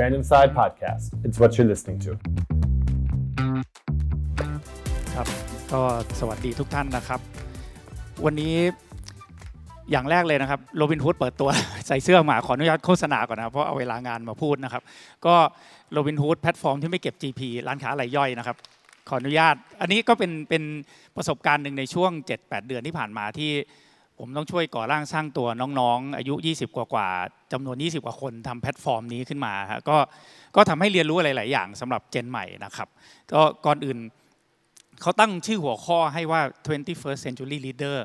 Random Side Podcast. It's what you're listening to. ครับ ก็สวัสดีทุกท่านนะครับ วันนี้อย่างแรกเลยนะครับโรบินฮูดเปิดตัวใส่เสื้อมาขออนุญาตโฆษณาก่อนนะเพราะเอาเวลางานมาพูดนะครับ ก็โรบินฮูดแพลตฟอร์มที่ไม่เก็บ GP ร้านค้ารายย่อยนะครับ ขออนุญาต อันนี้ก็เป็นเป็นประสบการณ์หนึ่งในช่วง 7-8 เดือนที่ผ่านมาที่ ผมต้องช่วยก่อร่างสร้างตัวน้องๆ อายุ 20 กว่ากว่าๆจำนวน 20 กว่าคนทำแพลตฟอร์มนี้ขึ้นมาฮะก็ก็ทำให้เรียนรู้อะไรหลายอย่างสำหรับเจนใหม่นะครับก็ก่อนอื่นเขาตั้งชื่อหัวข้อให้ว่า 21st century leader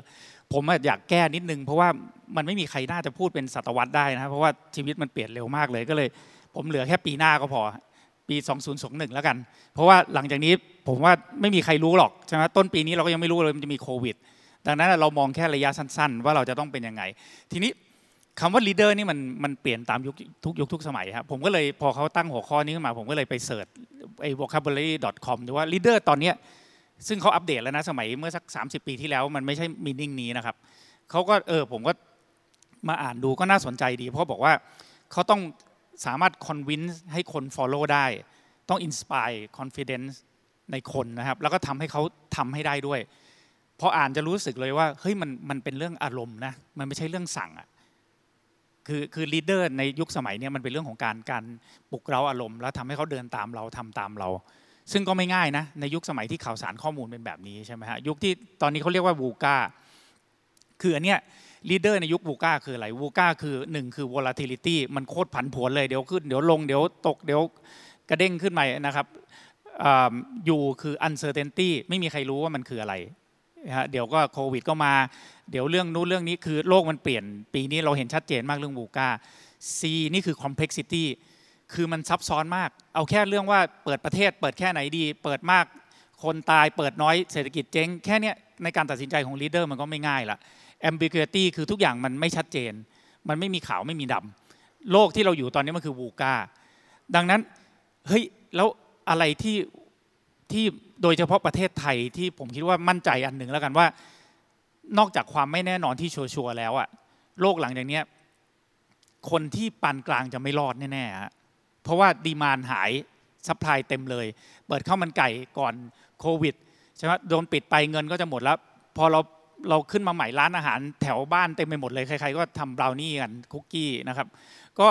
ผมอยากแก้นิดนึง เพราะว่ามันไม่มีใครน่าจะพูดเป็นศตวรรษได้นะเพราะว่าชีวิตมันเปลี่ยนเร็วมากเลยก็เลย ผมเหลือแค่ปีหน้าก็พอปี 2021 แล้วกัน เพราะว่าหลังจากนี้ผมว่าไม่มีใครรู้หรอกใช่ไหมต้นปีนี้เราก็ยังไม่รู้เลยมันจะมีโควิด ดังนั้นเรามองแค่ระยะสั้น ๆ ว่าเราจะต้องเป็นยังไง ทีนี้คำว่า leader นี่มันมันเปลี่ยนตามยุคทุกยุคทุกสมัยครับผมก็เลยพอเขาตั้งหัวข้อนี้ขึ้นมา ผมก็เลยไปเสิร์ชไอ้ vocabulary.com ดูว่า leader ตอนเนี้ยซึ่งเขาอัปเดตแล้วนะสมัยเมื่อสัก 30 ปีที่แล้วมันไม่ใช่มีนิ่งนี้นะครับเขาก็เออผมก็มาอ่านดูก็น่าสนใจดี เพราะบอกว่าเขาต้องสามารถ convince ให้คน follow ได้ ต้อง inspire confidence ในคนนะครับ แล้วก็ทำให้เขาทำให้ได้ด้วย พออ่านจะรู้สึกเลยว่าเฮ้ยมันมันเป็นเรื่องอารมณ์นะมันไม่ใช่เรื่องสั่งอะคือคือ leader ในยุคสมัยเนี้มันเป็นเรื่องของการการปลุกเราอารมณ์ แล้วทำให้เขาเดินตามเราทำตามเรา ซึ่งก็ไม่ง่ายนะ ในยุคสมัยที่ข่าวสารข้อมูลเป็นแบบนี้ใช่ไหมฮะยุคที่ตอนนี้เขาเรียกว่าวูกาคืออันเนี้ยลีดเดอร์ในยุควูกาคืออะไรวูกาคือหนึ่งคือ volatility มันโคตรผันผวนเลยเดี๋ยวขึ้นเดี๋ยวลงเดี๋ยวตกเดี๋ยวกระเด้งขึ้นมานะครับอยู่คือ uncertainty ไม่มีใครรู้ว่ามันคืออะไร ฮะเดี๋ยวก็โควิดก็มา เดี๋ยวเรื่องนู้นเรื่องนี้คือโลกมันเปลี่ยน ปีนี้เราเห็นชัดเจนมากเรื่องวูกา C นี่คือ complexity คือมันซับซ้อนมาก เอาแค่เรื่องว่าเปิดประเทศ เปิดแค่ไหนดี เปิดมากคนตายเปิดน้อยเศรษฐกิจเจ๊งแค่เนี้ยในการตัดสินใจของลีดเดอร์มันก็ไม่ง่ายละ ambiguity คือทุกอย่างมันไม่ชัดเจน มันไม่มีขาวไม่มีดำโลกที่เราอยู่ตอนนี้มันคือวูกาดังนั้นเฮ้ยแล้วอะไรที่ ที่โดยเฉพาะประเทศไทยที่ผมคิดว่ามั่นใจอันหนึ่งแล้วกันว่า นอกจากความไม่แน่นอนที่ชัวร์แล้วอะโลกหลังจากนี้คนที่ปานกลางจะไม่รอดแน่ๆฮะเพราะว่า demand หาย supply เต็มเลย เปิดข้าวมันไก่ก่อนโควิดใช่ไหมโดนปิดไปเงินก็จะหมดแล้ว พอเราเราขึ้นมาใหม่ร้านอาหารแถวบ้านเต็มไปหมดเลยใครๆก็ทำบราวนี่กันคุกกี้นะครับ ก็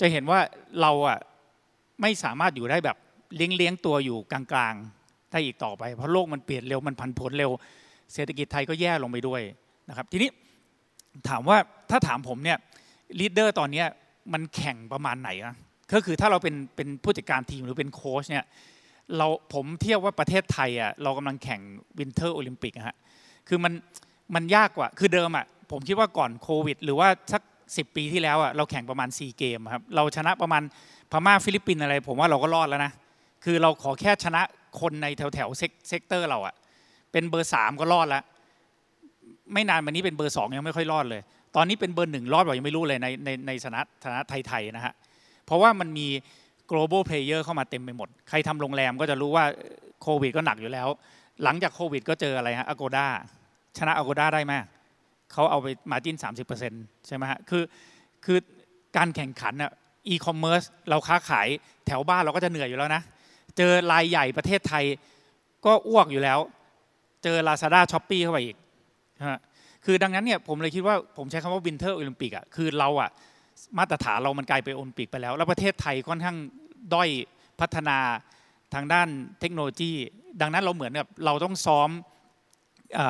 จะเห็นว่าเราอะไม่สามารถอยู่ได้แบบ เลี้ยงเลี้ยงตัวอยู่กลางๆได้อีกต่อไป เพราะโลกมันเปลี่ยนเร็วมันผันผวนเร็ว เศรษฐกิจไทยก็แย่ลงไปด้วยนะครับทีนี้ถามว่าถ้าถามผมเนี่ย leader ตอนนี้มันแข่งประมาณไหนนะก็คือถ้าเราเป็นเป็นผู้จัดการทีมหรือเป็นโค้ชเนี่ยเราผมเทียบว่าประเทศไทยอะเรากำลังแข่ง Winter Olympic ฮะคือมันมันยากกว่าคือเดิมอะผมคิดว่าก่อนโควิด หรือว่าสักสิบปีที่แล้วอะเราแข่งประมาณ ซีเกมส์ครับเราชนะประมาณพม่าฟิลิปปินส์อะไร ผมว่าเราก็รอดแล้วนะ คือเราขอแค่ชนะคนในแถวแถว sector เราอะเป็นเบอร์สามก็รอดแล้วไม่นานมานี้เป็นเบอร์สองยังไม่ค่อยรอดเลย ตอนนี้เป็นเบอร์หนึ่งรอดป่าวยังไม่รู้เลยในในในสถานะฐานะไทยๆนะฮะเพราะว่ามันมี global player เข้ามาเต็มไปหมด ใครทำโรงแรมก็จะรู้ว่าโควิดก็หนักอยู่แล้ว หลังจากโควิดก็เจออะไรฮะ Agoda ชนะ Agoda ได้ไหมเขาเอาไป margin 30%ใช่ไหมฮะ คือคือการแข่งขันอะอีคอมเมิร์ซเราค้าขายแถวบ้านเราก็จะเหนื่อยอยู่แล้วนะ เจอรายใหญ่ประเทศไทย ก็อ้วกอยู่แล้ว เจอ Lazada s h o p e e เข้าไปอีกคือดังนั้นเนี่ยผมเลยคิดว่าผมใช้คำว่า Winter Olympic อะคือเราอะมาตรฐานเรามันกลายไป Olympic ไปแล้ว แล้วประเทศไทยค่อนข้างด้อยพัฒนาทางด้านเทคโนโลยี ดังนั้นเราเหมือนกับเราต้องซ้อมอ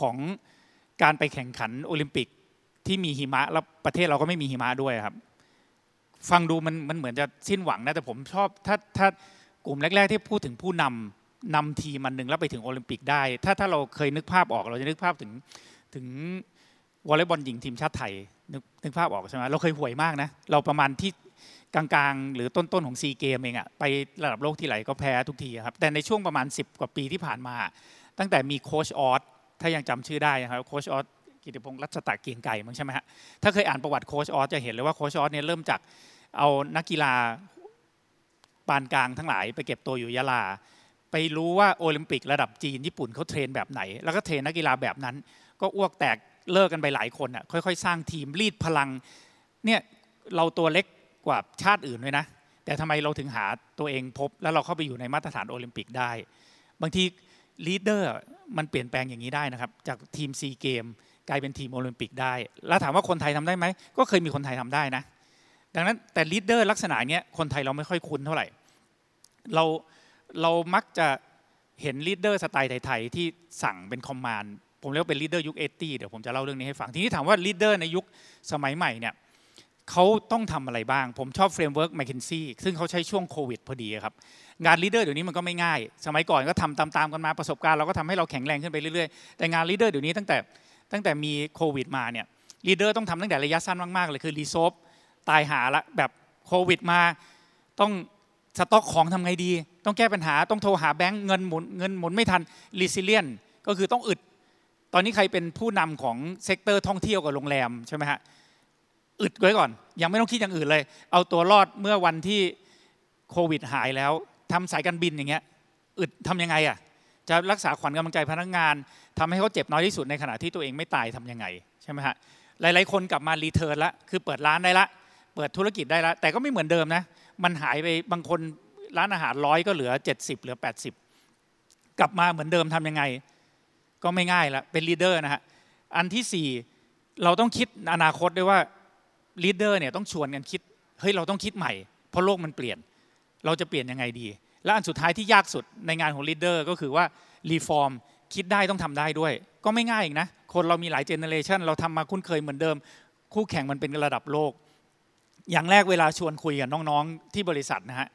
ของการไปแข่งขันโอลิมปิกที่มีหิมะแล้วประเทศเราก็ไม่มีหิมะด้วยครับ ฟังดูมันมันเหมือนจะสิ้นหวังนะแต่ผมชอบถ้าถ้า กลุ่มแรก ๆ ที่พูดถึงผู้นำนำทีมันหนึ่งแล้วไปถึงโอลิมปิกได้ ถ้าถ้าเราเคยนึกภาพออกเราจะนึกภาพถึงถึงวอลเลย์บอลหญิงทีมชาติไทยนึกนึกภาพออกใช่ไหมเราเคยห่วยมากนะเราประมาณที่กลางๆ หรือต้นๆของซีเกมส์เองอะไประดับโลกที่ไหนก็แพ้ทุกทีครับแต่ในช่วงประมาณ 10 กว่าปีที่ผ่านมา ตั้งแต่มีโค้ชอ๊อตถ้ายังจำชื่อได้นะครับโค้ชอ๊อตเกียรติพงษ์รัชตเกรียงไกรมั้งใช่ไหมฮะถ้าเคยอ่านประวัติโค้ชอ๊อตจะเห็นเลยว่าโค้ชอ๊อตเนี่ยเริ่มจากเอานักกีฬา ปานกลางทั้งหลายไปเก็บตัวอยู่ยะลา ไปรู้ว่าโอลิมปิกระดับจีนญี่ปุ่นเขา train แบบไหน แล้วก็ train นักกีฬาแบบนั้น ก็อ้วกแตกเลิกกันไปหลายคนอะค่อยๆ สร้างทีมรีดพลังเนี่ยเราตัวเล็กกว่าชาติอื่นด้วยนะ แต่ทำไมเราถึงหาตัวเองพบ แล้วเราเข้าไปอยู่ในมาตรฐานโอลิมปิกได้ บางที leader มันเปลี่ยนแปลงอย่างนี้ได้นะครับ จากทีมซีเกมส์กลายเป็นทีมโอลิมปิกได้ แล้วถามว่าคนไทยทำได้ไหม ก็เคยมีคนไทยทำได้นะ ดังนั้นแต่ leader ลักษณะเนี้ยคนไทยเราไม่ค่อยคุ้นเท่าไหร่ เราเรามักจะเห็น leader สไตล์ไทยๆที่สั่งเป็น command ผมเรียกว่าเป็น leader ยุค eighty เดี๋ยวผมจะเล่าเรื่องนี้ให้ฟังทีนี้ถามว่า leader ในยุคสมัยใหม่เนี่ยเขาต้องทำอะไรบ้าง ผมชอบ framework McKinsey ซึ่งเขาใช้ช่วงโควิดพอดีครับ งาน leader เดี๋ยวนี้มันก็ไม่ง่าย สมัยก่อนก็ทำตามๆกันมาประสบการณ์เราก็ทำให้เราแข็งแรงขึ้นไปเรื่อยๆ แต่งาน leader เดี๋ยวนี้ตั้งแต่ตั้งแต่มีโควิดมาเนี่ย leader ต้องทำตั้งแต่ระยะสั้นมากๆเลยคือ resolve ตายห่าละแบบโควิดมาต้อง สต็อกของทำไงดี ต้องแก้ปัญหาต้องโทรหาแบงก์เงินหมุนเงินหมุนไม่ทัน resilience ก็คือต้องอึด ตอนนี้ใครเป็นผู้นำของ sector ท่องเที่ยวกับโรงแรมใช่ไหมฮะอึดไว้ก่อน ยังไม่ต้องคิดอย่างอื่นเลย เอาตัวรอดเมื่อวันที่โควิดหายแล้วทำสายการบินอย่างเงี้ยอึดทำยังไงอะจะรักษาขวัญกำลังใจพนักงานทำให้เขาเจ็บน้อยที่สุดในขณะที่ตัวเองไม่ตายทำยังไงใช่ไหมฮะหลาย ๆ คนกลับมา return ละคือเปิดร้านได้ละ เปิดธุรกิจได้ละแต่ก็ไม่เหมือนเดิมนะ มันหายไปบางคนร้านอาหารร้อยก็เหลือ 70 เหลือ 80 กลับมาเหมือนเดิมทำยังไง ก็ไม่ง่ายละเป็น leader นะฮะอันที่ 4 เราต้องคิดอนาคตด้วยว่า leader เนี่ยต้องชวนกันคิดเฮ้ยเราต้องคิดใหม่ เพราะโลกมันเปลี่ยน เราจะเปลี่ยนยังไงดี และอันสุดท้ายที่ยากสุดในงานของ leader ก็คือว่า reform คิดได้ต้องทำได้ด้วย ก็ไม่ง่ายอีกนะ คนเรามีหลาย generation เราทำมาคุ้นเคยเหมือนเดิม คู่แข่งมันเป็นระดับโลก อย่างแรกเวลาชวนคุยกับน้องๆที่บริษัทนะฮะ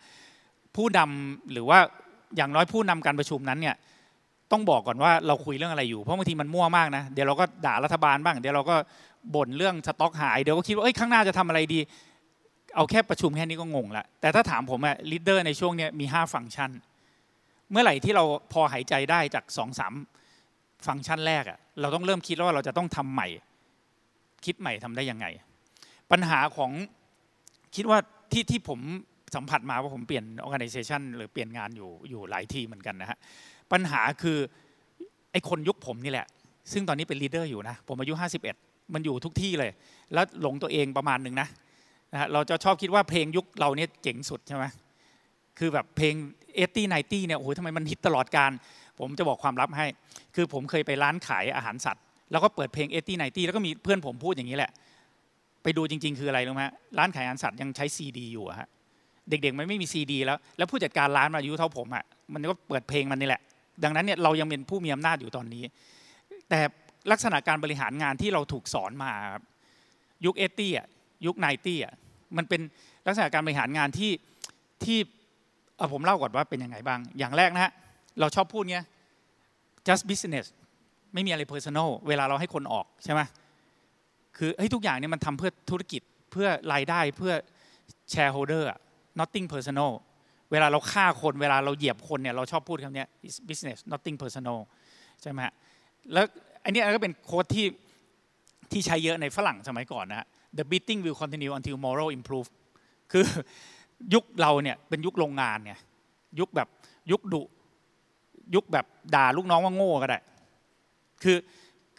ผู้นำหรือว่าอย่างน้อยผู้นำการประชุมนั้นเนี่ยต้องบอกก่อนว่าเราคุยเรื่องอะไรอยู่เพราะบางทีมันมั่วมากนะเดี๋ยวเราก็ด่ารัฐบาลบ้าง เดี๋ยวเราก็บ่นเรื่องสต็อกหายเดี๋ยวก็คิดว่าเอ้ยข้างหน้าจะทำอะไรดี เอาแค่ประชุมแค่นี้ก็งงละแต่ถ้าถามผมอะ leader ในช่วงนี้มี 5 ฟังก์ชัน เมื่อไหร่ที่เราพอหายใจได้จาก2อสามฟังก์ชันแรกอะเราต้องเริ่มคิดแล้วว่าเราจะต้องทำใหม่ คิดใหม่ทำได้ยังไง ปัญหาของ คิดว่าที่ที่ผมสัมผัสมาว่าผมเปลี่ยน organization หรือเปลี่ยนงานอยู่อยู่หลายทีเหมือนกันนะฮะปัญหาคือไอ้คนยุคผมนี่แหละ ซึ่งตอนนี้เป็น leader อยู่นะ ผมอายุ 51 มันอยู่ทุกที่เลย แล้วหลงตัวเองประมาณหนึ่งนะนะฮะเราจะชอบคิดว่าเพลงยุคเราเนี่ยเจ๋งสุดใช่ไหมคือแบบเพลงเอตี้ไนตี้เนี่ยโอ้โหทำไมมันฮิตตลอดการผมจะบอกความลับให้ คือผมเคยไปร้านขายอาหารสัตว์ แล้วก็เปิดเพลงเอตี้ไนตี้แล้วก็มีเพื่อนผมพูดอย่างนี้แหละ ไปดูจริง ๆ คืออะไรรู้ไหมร้านขายอาหารสัตว์ยังใช้ซีดีอยู่ฮะเด็กๆมันไม่มีซีดีแล้ว แล้วผู้จัดการร้านมาอายุเท่าผมอะมันก็เปิดเพลงมันนี่แหละ ดังนั้นเนี่ยเรายังเป็นผู้มีอำนาจอยู่ตอนนี้ แต่ลักษณะการบริหารงานที่เราถูกสอนมาครับยุคเอตี้อะยุคไนตี้อะมันเป็นลักษณะการบริหารงานที่ที่เอาผมเล่าก่อนว่าเป็นยังไงบ้าง อย่างแรกนะฮะเราชอบพูดเงี้ย just business ไม่มีอะไร personal เวลาเราให้คนออกใช่ไหม คือเฮ้ยทุกอย่างเนี่ยมันทำเพื่อธุรกิจเพื่อรายได้เพื่อ shareholder อะ nothing personal เวลาเราฆ่าคนเวลาเราเหยียบคนเนี่ยเราชอบพูดคำนี้ is business nothing personal ใช่ไหมฮะแล้วอันนี้ก็เป็นโค้ดที่ที่ใช้เยอะในฝรั่งสมัยก่อนนะฮะ the beating will continue until moral improve คือยุคเราเนี่ยเป็นยุคโรงงานเนี่ยยุคแบบยุคดุยุคแบบด่าลูกน้องว่าโง่ก็ได้ คือ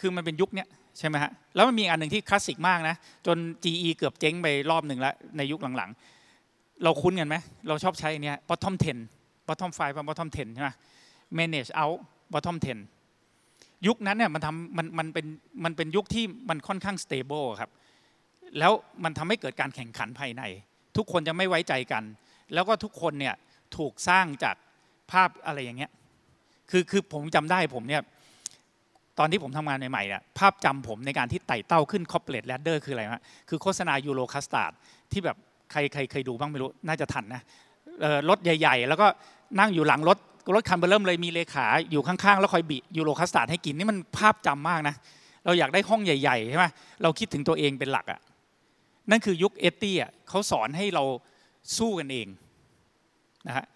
คือมันเป็นยุคเนี้ย ใช่ไหมฮะแล้วมันมีอันหนึ่งที่คลาสสิกมากนะจน GE เกือบเจ๊งไปรอบหนึ่งแล้วในยุคหลังๆ เราคุ้นกันไหมเราชอบใช้อันเนี้ย bottom 10 bottom 5 bottom 10 ใช่ไหม manage out bottom 10 ยุคนั้นเนี่ยมันทำมันมันเป็นมันเป็นยุคที่มันค่อนข้าง stable ครับแล้วมันทำให้เกิดการแข่งขันภายใน ทุกคนจะไม่ไว้ใจกัน แล้วก็ทุกคนเนี่ยถูกสร้างจากภาพอะไรอย่างเงี้ยคือคือผมจำได้ผมเนี่ย ตอนที่ผมทำงานใหม่ๆเนี่ยภาพจำผมในการที่ไต่เต้าขึ้น corporate ladder คืออะไรฮะคือโฆษณายูโรคัสตาร์ดที่แบบใครใครเคยดูบ้างไม่รู้น่าจะทันนะรถใหญ่ ๆ แล้วก็นั่งอยู่หลังรถรถคันเบ้อเริ่มเลยมีเลขาอยู่ข้างๆ แล้วคอยบิยูโรคัสตาร์ดให้กินนี่มันภาพจำมากนะเราอยากได้ห้องใหญ่ๆใช่ไหมเราคิดถึงตัวเองเป็นหลักอะนั่นคือยุค eighty อะเขาสอนให้เราสู้กันเองนะฮะ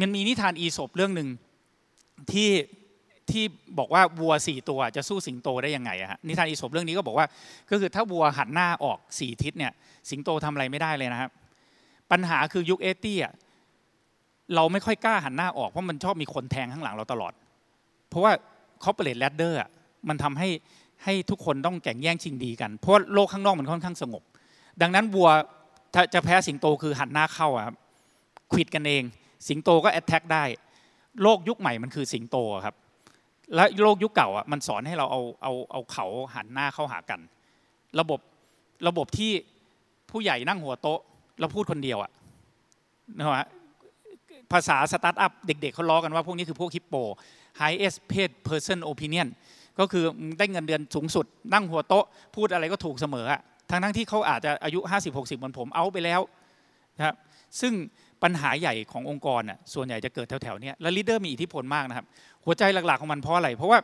มันมีนิทานอีสบเรื่องหนึ่งที่ ที่บอกว่าวัวสี่ตัวจะสู้สิงโตได้ยังไงอะฮะนิทานอีสบเรื่องนี้ก็บอกว่า ก็คือถ้าวัวหันหน้าออกสี่ทิศเนี่ยสิงโตทำอะไรไม่ได้เลยนะครับ ปัญหาคือยุคเอตี้อะเราไม่ค่อยกล้าหันหน้าออกเพราะมันชอบมีคนแทงข้างหลังเราตลอด เพราะว่า corporate ladder อะมันทำให้ให้ทุกคนต้องแข่งแย่งชิงดีกัน เพราะโลกข้างนอกมันค่อนข้างสงบ ดังนั้นวัวจะแพ้สิงโตคือหันหน้าเข้าอะครับขิดกันเอง สิงโตก็แอตแทกได้ โลกยุคใหม่มันคือสิงโตครับ และโลกยุคเก่าอะมันสอนให้เราเอาเอาเอาเขาหันหน้าเข้าหากัน ระบบระบบที่ผู้ใหญ่นั่งหัวโต๊ะเราพูดคนเดียวอะนะฮะภาษาสตาร์ทอัพเด็กๆเขาล้อกันว่าพวกนี้คือพวกฮิปโป highest paid person opinion ก็คือได้เงินเดือนสูงสุด นั่งหัวโต๊ะ พูดอะไรก็ถูกเสมออะทั้งทั้งที่เขาอาจจะอายุ 50-60เหมือนผมเอาไปแล้วนะครับซึ่ง ปัญหาใหญ่ขององค์กรน่ะส่วนใหญ่จะเกิดแถวๆนี้และ leader มีอิทธิพลมากนะครับ หัวใจหลักๆของมันเพราะอะไร เพราะว่า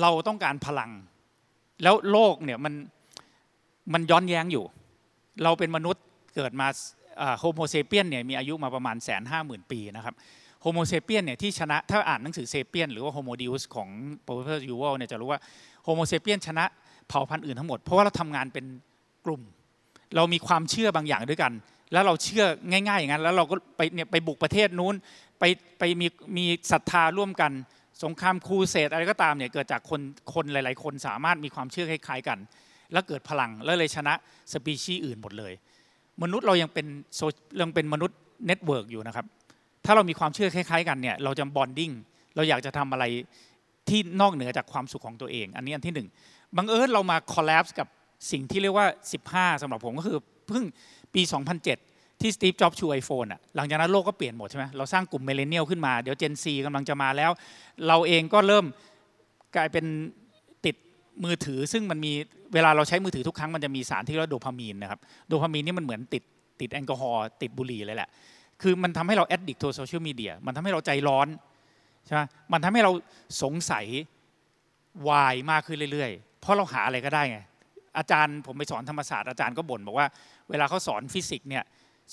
เราต้องการพลัง แล้วโลกเนี่ยมันมันย้อนแย้งอยู่ เราเป็นมนุษย์เกิดมา Homo sapiens เนี่ยมีอายุมาประมาณแสนห้าหมื่นปีนะครับ Homo sapiens เนี่ยที่ชนะถ้าอ่านหนังสือ Sapiens หรือว่า Homo Deus ของ professor Yuval เนี่ยจะรู้ว่า Homo sapiens ชนะเผ่าพันธุ์อื่นทั้งหมด เพราะว่าเราทำงานเป็นกลุ่ม เรามีความเชื่อบางอย่างด้วยกัน แล้วเราเชื่อง่ายๆอย่างนั้น แล้วเราก็ไปเนี่ยไปบุกประเทศนู้นไปไปมีมีศรัทธาร่วมกัน สงครามครูเสดอะไรก็ตามเนี่ยเกิดจากคนคนหลาย ๆ คนสามารถมีความเชื่อคล้ายๆกัน แล้วเกิดพลังแล้วเลยชนะสปีชีส์อื่นหมดเลย มนุษย์เรายังเป็นโซยังเป็นมนุษย์ network อยู่นะครับ ถ้าเรามีความเชื่อคล้าย ๆ กันเนี่ยเราจะ bonding เราอยากจะทำอะไรที่นอกเหนือจากความสุขของตัวเอง อันนี้อันที่หนึ่งบังเอิญเรามาคอลล p ส์กับสิ่งที่เรียกว่า 15สำหรับผมก็คือ เพิ่งปี 2007 ที่สตีฟจ็อบชูไอโฟนอะหลังจากนั้นโลกก็เปลี่ยนหมดใช่ไหมเราสร้างกลุ่ม millennial ขึ้นมาเดี๋ยว Gen Z กำลังจะมาแล้ว เราเองก็เริ่มกลายเป็นติดมือถือ ซึ่งมันมีเวลาเราใช้มือถือทุกครั้งมันจะมีสารที่เรียกว่าโดพามีนนะครับโดพามีนนี่มันเหมือนติดติดแอลกอฮอล์ติดบุหรี่เลยแหละคือมันทำให้เรา addict ตัวโซเชียลมีเดียมันทำให้เราใจร้อนใช่ไหมมันทำให้เราสงสัย why มากขึ้นเรื่อยๆ เพราะเราหาอะไรก็ได้ไง อาจารย์ผมไปสอนธรรมศาสตร์อาจารย์ก็บ่นบอกว่า เวลาเขาสอนฟิสิกส์เนี่ย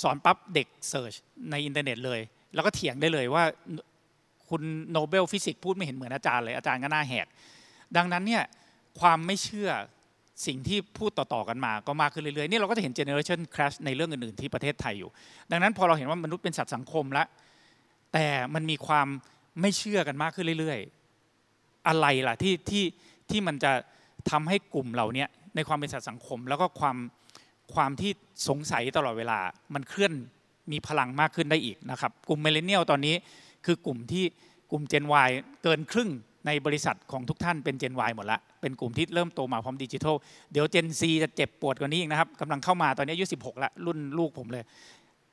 สอนปั๊บเด็ก search ในอินเทอร์เน็ตเลย แล้วก็เถียงได้เลยว่าคุณโนเบลฟิสิกส์พูดไม่เห็นเหมือนอาจารย์เลย อาจารย์ก็หน้าแหก ดังนั้นเนี่ยความไม่เชื่อสิ่งที่พูดต่อ ๆ กันมาก็มากขึ้นเรื่อยๆ นี่เราก็จะเห็น generation clash ในเรื่องอื่น ๆ ที่ประเทศไทยอยู่ ดังนั้นพอเราเห็นว่ามนุษย์เป็นสัตว์สังคมแล้ว แต่มันมีความไม่เชื่อกันมากขึ้นเรื่อยๆ อะไรล่ะที่ที่ที่มันจะทำให้กลุ่มเราเนี้ยในความเป็นสัตว์สังคม แล้วก็ความ ความที่สงสัยตลอดเวลา มันเคลื่อนมีพลังมากขึ้นได้อีกนะครับ กลุ่มเมเลเนียลตอนนี้คือกลุ่มที่กลุ่ม Gen Y เกินครึ่งในบริษัทของทุกท่านเป็น Gen Y หมดละ เป็นกลุ่มที่เริ่มโตมาพร้อมดิจิทัล เดี๋ยว Gen Z จะเจ็บปวดกว่านี้อีกนะครับกำลังเข้ามาตอนนี้อายุ 16 ละ รุ่นลูกผมเลย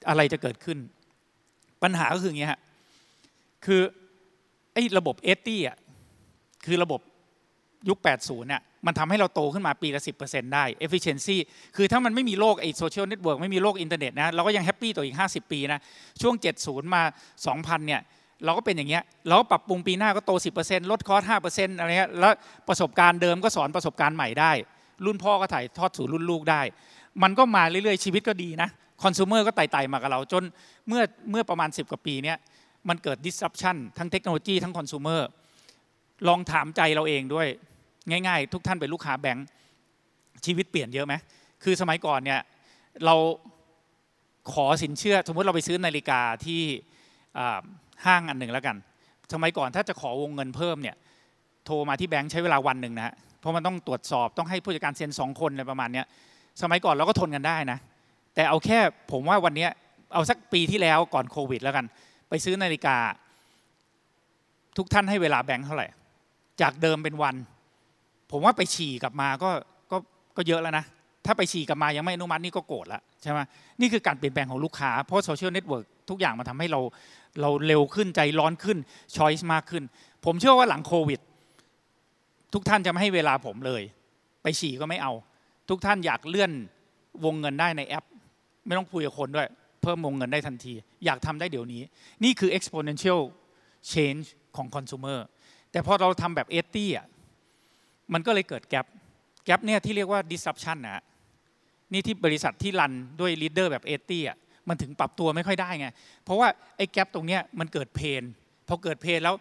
อะไรจะเกิดขึ้น ปัญหาก็คืออย่างนี้ฮะ คือไอ้ระบบ eighty อะ คือระบบยุค 80เนี่ย มันทำให้เราโตขึ้นมาปีละ10%ได้ efficiency คือถ้ามันไม่มีโลกไอ้โซเชียลเน็ตเวิร์กไม่มีโลกอินเทอร์เน็ตนะเราก็ยัง happy ต่ออีก 50 ปีนะช่วง 70 มา 2000 เนี่ยเราก็เป็นอย่างเงี้ยเราก็ปรับปรุงปีหน้าก็โต 10%ลด cost 5%อะไรเงี้ยแล้วประสบการณ์เดิมก็สอนประสบการณ์ใหม่ได้ รุ่นพ่อก็ถ่ายทอดสู่รุ่นลูกได้ มันก็มาเรื่อยๆชีวิตก็ดีนะคอน sumer ก็ไต่ๆมากับเราจนเมื่อเมื่อประมาณ 10 กว่าปีเนี่ยมันเกิด disruption ทั้งเทคโนโลยีทั้งคอน sumer ลองถามใจเราเองด้วย ง่ายๆ ทุกท่านเป็นลูกค้าแบงค์ชีวิตเปลี่ยนเยอะไหมคือสมัยก่อนเนี่ยเราขอสินเชื่อ สมมติเราไปซื้อนาฬิกาที่ห้างอันหนึ่งแล้วกันสมัยก่อนถ้าจะขอวงเงินเพิ่มเนี่ยโทรมาที่แบงค์ใช้เวลาวันหนึ่งนะฮะเพราะมันต้องตรวจสอบต้องให้ผู้จัดการเซ็นสองคนอะไรประมาณนี้สมัยก่อนเราก็ทนกันได้นะ แต่เอาแค่ผมว่าวันนี้เอาสักปีที่แล้วก่อนโควิดแล้วกัน ไปซื้อนาฬิกา ทุกท่านให้เวลาแบงค์เท่าไหร่ จากเดิมเป็นวัน ผมว่าไปฉี่กลับมาก็ก็ก็เยอะแล้วนะ ถ้าไปฉี่กลับมายังไม่อนุมัตินี่ก็โกรธแล้วใช่ไหมนี่คือการเปลี่ยนแปลงของลูกค้า เพราะโซเชียลเน็ตเวิร์กทุกอย่างมันทำให้เราเราเร็วขึ้นใจร้อนขึ้นchoice มากขึ้น ผมเชื่อว่าหลังโควิด ทุกท่านจะไม่ให้เวลาผมเลย ไปฉี่ก็ไม่เอา ทุกท่านอยากเลื่อนวงเงินได้ในแอป ไม่ต้องคุยกับคนด้วย เพิ่มวงเงินได้ทันที อยากทำได้เดี๋ยวนี้ นี่คือ exponential change ของ consumer แต่พอเราทำแบบ eighty อะ มันก็เลยเกิด gap gap เนี่ยที่เรียกว่า disruption นะนี่ที่บริษัทที่ run ด้วย leader แบบ eighty อะมันถึงปรับตัวไม่ค่อยได้ไง เพราะว่าไอ้ gap ตรงเนี้ยมันเกิด pain พอเกิด pain แล้ว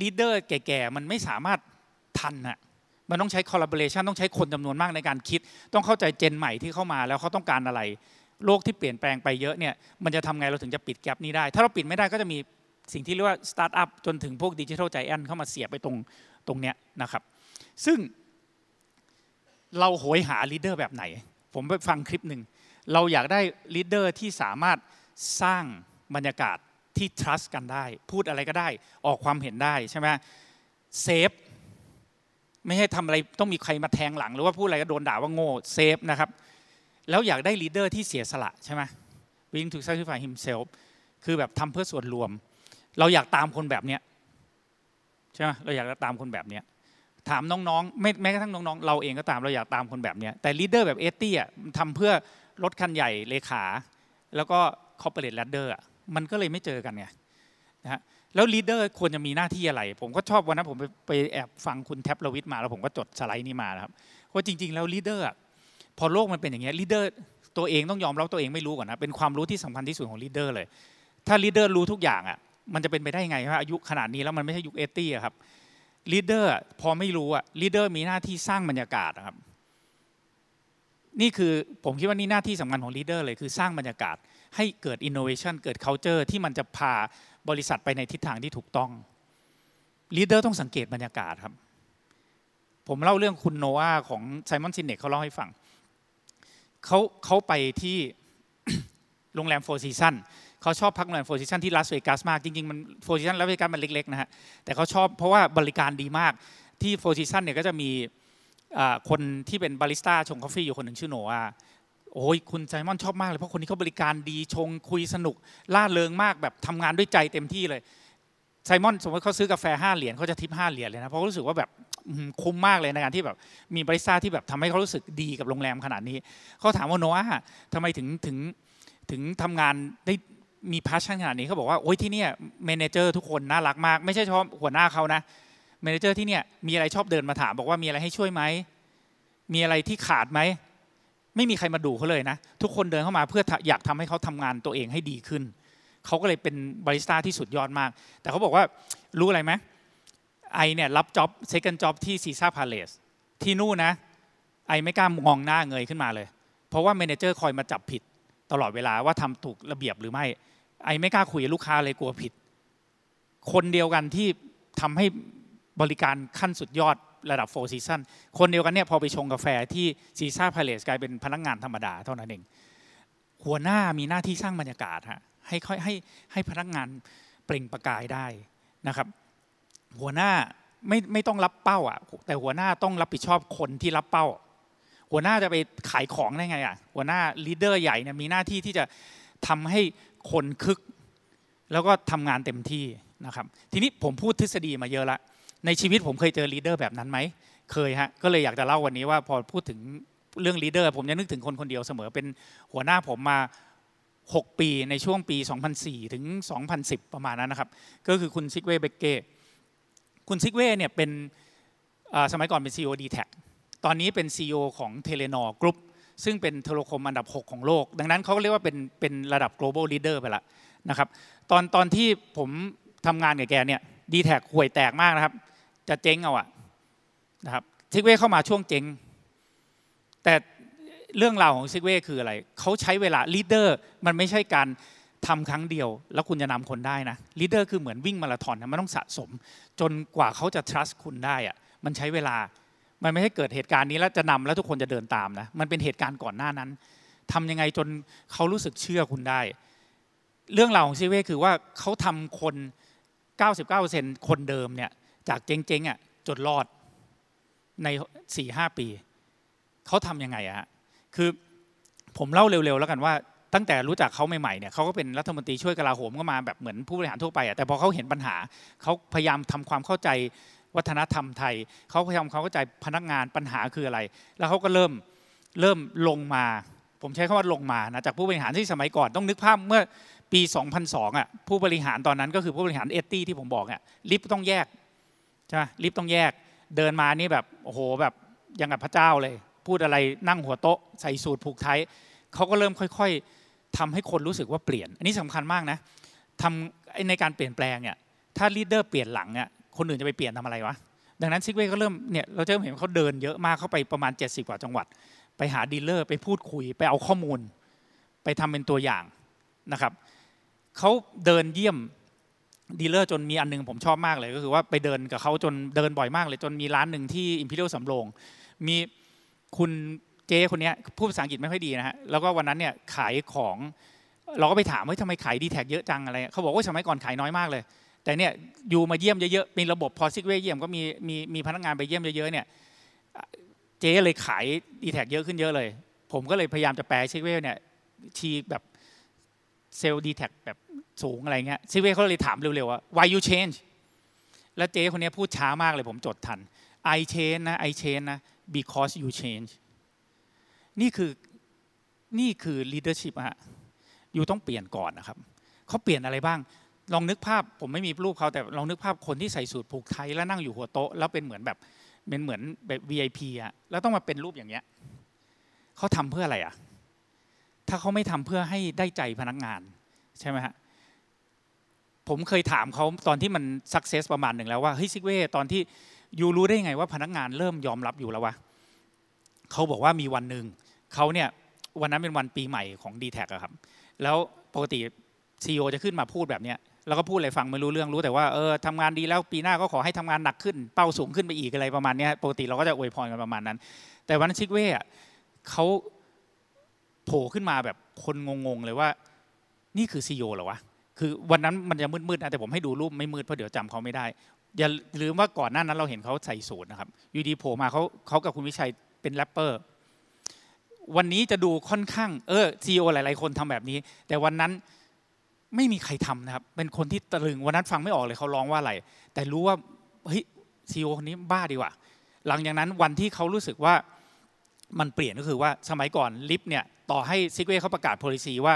leader แก่ๆมันไม่สามารถทันอะมันต้องใช้ collaboration ต้องใช้คนจำนวนมากในการคิด ต้องเข้าใจ gen ใหม่ที่เข้ามาแล้วเขาต้องการอะไร โลกที่เปลี่ยนแปลงไปเยอะเนี่ยมันจะทำไงเราถึงจะปิด gap นี้ได้ ถ้าเราปิดไม่ได้ก็จะมีสิ่งที่เรียกว่าสตาร์ทอัพจนถึงพวก digital giant เข้ามาเสียบไปตรงตรงเนี้ยนะครับ ซึ่งเราโหยหา leader แบบไหน ผมไปฟังคลิปหนึ่ง เราอยากได้ leader ที่สามารถสร้างบรรยากาศที่ trust กันได้ พูดอะไรก็ได้ออกความเห็นได้ใช่ไหม safe ไม่ให้ทำอะไรต้องมีใครมาแทงหลัง หรือว่าพูดอะไรก็โดนด่าว่าโง่ safe นะครับ แล้วอยากได้ leader ที่เสียสละใช่ไหม willing to sacrifice himself คือแบบทำเพื่อส่วนรวม เราอยากตามคนแบบเนี้ยใช่ไหมเราอยากตามคนแบบเนี้ย ถามน้องๆไม่แม้กระทั่งน้องๆ เราเองก็ตามเราอยากตามคนแบบเนี้ยแต่ leader แบบ eighty อะทำเพื่อรถคันใหญ่เลขา แล้วก็ corporate ladder อะมันก็เลยไม่เจอกันไงนะฮะแล้ว leader ควรจะมีหน้าที่อะไร ผมก็ชอบวันนั้นผมไปไปแอบฟังคุณแท็ปรวิศมาแล้วผมก็จดสไลด์นี้มานะครับว่าจริง ๆ แล้ว leader พอโลกมันเป็นอย่างเงี้ย leader ตัวเองต้องยอมรับตัวเองไม่รู้ก่อนนะเป็นความรู้ที่สำคัญที่สุดของ leader เลย ถ้า leader รู้ทุกอย่างอะมันจะเป็นไปได้ยังไงว่าอายุขนาดนี้แล้วมันไม่ใช่ยุค eighty ครับ leader พอไม่รู้อะ leader มีหน้าที่สร้างบรรยากาศครับ นี่คือผมคิดว่านี่หน้าที่สำคัญของ leader เลยคือสร้างบรรยากาศ ให้เกิดอินโนเวชันเกิด culture ที่มันจะพาบริษัทไปในทิศทางที่ถูกต้อง leader ต้องสังเกตบรรยากาศครับ ผมเล่าเรื่องคุณโนอาของไซมอนซิเนกเขาเล่าให้ฟังเขาเขาไปที่โรงแรมโฟร์ซีซัน เขาชอบพักโรงแรมโฟร์ซีซันที่ลาสเวกัสมาก จริงๆมันโฟร์ซีซันลาสเวกัสมันเล็กๆนะฮะแต่เขาชอบเพราะว่าบริการดีมากที่โฟร์ซีซันเนี่ยก็จะมีคนที่เป็นบาริสต้าชงกาแฟอยู่คนหนึ่งชื่อโนอาโอ้ยคุณไซมอนชอบมากเลยเพราะคนนี้เขาบริการดีชงคุยสนุกร่าเริงมากแบบทำงานด้วยใจเต็มที่เลยไซมอนสมมติเขาซื้อกาแฟห้าเหรียญเขาจะทิปห้าเหรียญเลยนะเพราะรู้สึกว่าแบบคุ้มมากเลยในการที่แบบมีบริษัทที่แบบทำให้เขารู้สึกดีกับโรงแรมขนาดนี้เขาถามว่าโนอาทำไมถึงถึงถึงทำงานได้ มี passion ขนาดนี้เขาบอกว่าโอ้ยที่เนี่ย manager ทุกคนน่ารักมาก ไม่ใช่เฉพาะหัวหน้าเขานะ manager ที่เนี่ยมีอะไรชอบเดินมาถาม บอกว่ามีอะไรให้ช่วยไหมมีอะไรที่ขาดไหมไม่มีใครมาดูเขาเลยนะ ทุกคนเดินเข้ามาเพื่ออยากทำให้เขาทำงานตัวเองให้ดีขึ้นเขาก็เลยเป็นบาริสต้าที่สุดยอดมาก แต่เขาบอกว่ารู้อะไรไหม I เนี่ยรับ job second job ที่ Caesars Palace ที่นู่นนะ I ไม่กล้ามองหน้าเงยขึ้นมาเลย เพราะว่า manager คอยมาจับผิดตลอดเวลาว่าทำถูกระเบียบหรือไม่ I ไม่กล้าคุยลูกค้าเลยกลัวผิด คนเดียวกันที่ทำให้บริการขั้นสุดยอดระดับโฟร์ซีซันคนเดียวกันเนี่ยพอไปชงกาแฟที่ Caesars Palace กลายเป็นพนักงานธรรมดาเท่านั้นเอง หัวหน้ามีหน้าที่สร้างบรรยากาศฮะให้คอยให้ให้พนักงานเปล่งประกายได้นะครับ หัวหน้าไม่ไม่ต้องรับเป้าอะ แต่หัวหน้าต้องรับผิดชอบคนที่รับเป้า หัวหน้าจะไปขายของได้ไงอะหัวหน้า leader ใหญ่เนี่ยมีหน้าที่ที่จะทำให้ คนคึก แล้วก็ทำงานเต็มที่นะครับ ทีนี้ผมพูดทฤษฎีมาเยอะละ ในชีวิตผมเคยเจอ leader แบบนั้นไหม เคยฮะ ก็เลยอยากจะเล่าวันนี้ว่าพอพูดถึงเรื่อง leader ผมจะนึกถึงคนคนเดียวเสมอ เป็นหัวหน้าผมมา 6 ปีในช่วงปี 2004 ถึง 2010 ประมาณนั้นนะครับ ก็คือคุณซิกเว่เบเก้ คุณซิกเว่เนี่ยเป็นสมัยก่อนเป็น CEO d t แทตอนนี้เป็น CEO ของ Telenor Group ซึ่งเป็นโทรคมอันดับ 6 ของโลก ดังนั้นเขาเรียกว่าเป็นเป็นระดับ global leader ไปละนะครับตอนตอนที่ผมทำงานกับแกเนี่ย dtac ห่วยแตกมากนะครับ จะเจ๊งเอาอะนะครับซิกเวเข้ามาช่วงเจ๊งแต่เรื่องราวของซิกเว่คืออะไรเขาใช้เวลา leader มันไม่ใช่การทำครั้งเดียว แล้วคุณจะนำคนได้นะ leader คือเหมือนวิ่งมาราธอนนะมันต้องสะสม จนกว่าเขาจะ trust คุณได้อะมันใช้เวลา มันไม่ใช่เกิดเหตุการณ์นี้แล้วจะนำแล้วทุกคนจะเดินตามนะมันเป็นเหตุการณ์ก่อนหน้านั้นทำยังไงจนเขารู้สึกเชื่อคุณได้ เรื่องราวของซิกเว่คือว่าเขาทำคน 99%คนเดิมเนี่ยจากเจ๊งๆอะจนรอดใน 4-5 ปี เขาทำยังไงอะคือผมเล่าเร็วๆแล้วกันว่าตั้งแต่รู้จักเขาใหม่ๆเนี่ยเขาก็เป็นรัฐมนตรีช่วยกลาโหมก็มาแบบเหมือนผู้บริหารทั่วไปอะแต่พอเขาเห็นปัญหาเขาพยายามทำความเข้าใจ วัฒนธรรมไทยเขาพยายามเข้าใจพนักงานปัญหาคืออะไร แล้วเขาก็เริ่มเริ่มลงมา ผมใช้คำว่าลงมานะจากผู้บริหารที่สมัยก่อนต้องนึกภาพเมื่อปี 2002อะผู้บริหารตอนนั้นก็คือผู้บริหาร eighty ที่ผมบอกอะลิฟต์ต้องแยกใช่ไหมลิฟต์ต้องแยก เดินมานี่แบบโอ้โหแบบยังกับพระเจ้าเลย พูดอะไรนั่งหัวโต๊ะใส่สูตรผูกไทยเขาก็เริ่มค่อย ๆทำให้คนรู้สึกว่าเปลี่ยน อันนี้สำคัญมากนะทำในการเปลี่ยนแปลงเนี่ยถ้า leader เปลี่ยนหลังเนี่ย คนอื่นจะไปเปลี่ยนทำอะไรวะ ดังนั้นซิกเว่ก็เริ่มเนี่ยเราจะเห็นเขาเดินเยอะมากเข้าไปประมาณ 70 กว่าจังหวัด ไปหา dealer ไปพูดคุยไปเอาข้อมูล ไปทำเป็นตัวอย่างนะครับเขาเดินเยี่ยม dealer จนมีอันหนึงผมชอบมากเลยก็คือว่าไปเดินกับเขาจนเดินบ่อยมากเลย จนมีร้านหนึ่งที่อิมพีเรียลสำโรงมีคุณเจ๊คนนี้พูดภาษาอังกฤษไม่ค่อยดีนะฮะแล้วก็วันนั้นเนี่ยขายของเราก็ไปถามว่าทำไมขาย dtac เยอะจังอะไรเขาบอกว่าสมัยก่อนขายน้อยมากเลย แต่เนี่ย you มาเยี่ยมเยอะๆมีระบบพอซิกเวเยี่ยมก็มีมีมีพนักงานไปเยี่ยมเยอะๆเนี่ยเจ๊เลยขาย dtac เยอะขึ้นเยอะเลย ผมก็เลยพยายามจะแปลซิกเวเนี่ยทีแบบ sales dtac แบบสูงอะไรเงี้ยซิกเวเขาเลยถามเร็วๆว่า why you change แล้วเจ๊คนนี้พูดช้ามากเลยผมจดทัน I change นะ I change นะ because you change นี่คือนี่คือ leadership ฮะ you ต้องเปลี่ยนก่อนนะครับเขาเปลี่ยนอะไรบ้าง ลองนึกภาพผมไม่มีรูปเขาแต่ลองนึกภาพคนที่ใส่สูทผูกไทยแล้วนั่งอยู่หัวโต๊ะแล้วเป็นเหมือนแบบเป็นเหมือนแบบ VIP อะแล้วต้องมาเป็นรูปอย่างเงี้ยเขาทำเพื่ออะไรอะถ้าเขาไม่ทำเพื่อให้ได้ใจพนักงานใช่ไหมฮะผมเคยถามเขาตอนที่มันสักเซสประมาณหนึ่งแล้วว่าเฮ้ยซิกเว่ตอนที่ยูรู้ได้ไงว่าพนักงานเริ่มยอมรับอยู่แล้ววะเขาบอกว่ามีวันหนึ่งเขาเนี่ยวันนั้นเป็นวันปีใหม่ของ d t แทครับแล้วปกติ CEO จะขึ้นมาพูดแบบเนี้ย แล้วก็พูดอะไรฟังไม่รู้เรื่องรู้แต่ว่าเออทำงานดีแล้วปีหน้าก็ขอให้ทำงานหนักขึ้นเป้าสูงขึ้นไปอีกอะไรประมาณนี้ปกติเราก็จะอวยพรกันประมาณนั้น แต่วันนั้นซิกเว่อะเขาโผล่ขึ้นมาแบบคนงงๆเลยว่า นี่คือ CEO เหรอวะคือวันนั้นมันจะมืดๆนะแต่ผมให้ดูรูปไม่มืดเพราะเดี๋ยวจำเขาไม่ได้ อย่าลืมว่าก่อนหน้านั้นเราเห็นเขาใส่สูทนะครับอยู่ดีๆโผล่มาเขาเขากับคุณวิชัยเป็นแรปเปอร์วันนี้จะดูค่อนข้างเออ CEO หลาย ๆ คนทำแบบนี้ แต่วันนั้น ไม่มีใครทำนะครับ เป็นคนที่ตะลึงวันนั้นฟังไม่ออกเลยเขาร้องว่าอะไรแต่รู้ว่าเฮ้ย CEO คนนี้บ้าดีว่ะหลังจากนั้นวันที่เขารู้สึกว่ามันเปลี่ยนก็คือว่าสมัยก่อนลิฟต์เนี่ยต่อให้ซิกเว่เขาประกาศ policy ว่า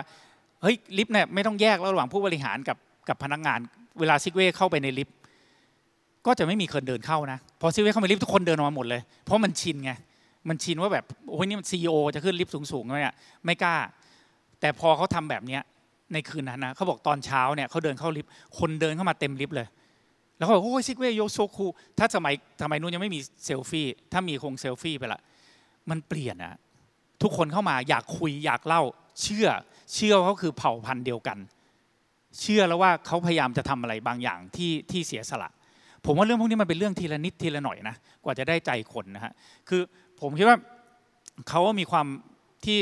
เฮ้ยลิฟต์เนี่ยไม่ต้องแยกระหว่างผู้บริหารกับกับพนักงาน เวลาซิกเว่เข้าไปในลิฟต์ก็จะไม่มีคนเดินเข้านะพอซิกเว่เข้าไปลิฟต์ทุกคนเดินออกมาหมดเลย เพราะมันชินไงมันชินว่าแบบโอ้ยนี่มัน CEO จะขึ้นลิฟต์สูงๆเนี่ยไม่กล้า แต่พอเขาทำแบบเนี้ย ในคืนนั้นนะเขาบอกตอนเช้าเนี่ยเขาเดินเข้าลิฟต์คนเดินเข้ามาเต็มลิฟต์เลย แล้วเขาบอกโอ้ยซิกเว่ you're so cool ถ้าสมัยสมัยนู้นยังไม่มีเซลฟี่ถ้ามีคงเซลฟี่ไปละมันเปลี่ยนอะทุกคนเข้ามาอยากคุยอยากเล่า เชื่อเชื่อว่าเขาคือเผ่าพันธุ์เดียวกัน เชื่อแล้วว่าเขาพยายามจะทำอะไรบางอย่างที่ที่เสียสละ ผมว่าเรื่องพวกนี้มันเป็นเรื่องทีละนิดทีละหน่อยนะกว่าจะได้ใจคนนะฮะคือผมคิดว่าเขามีความที่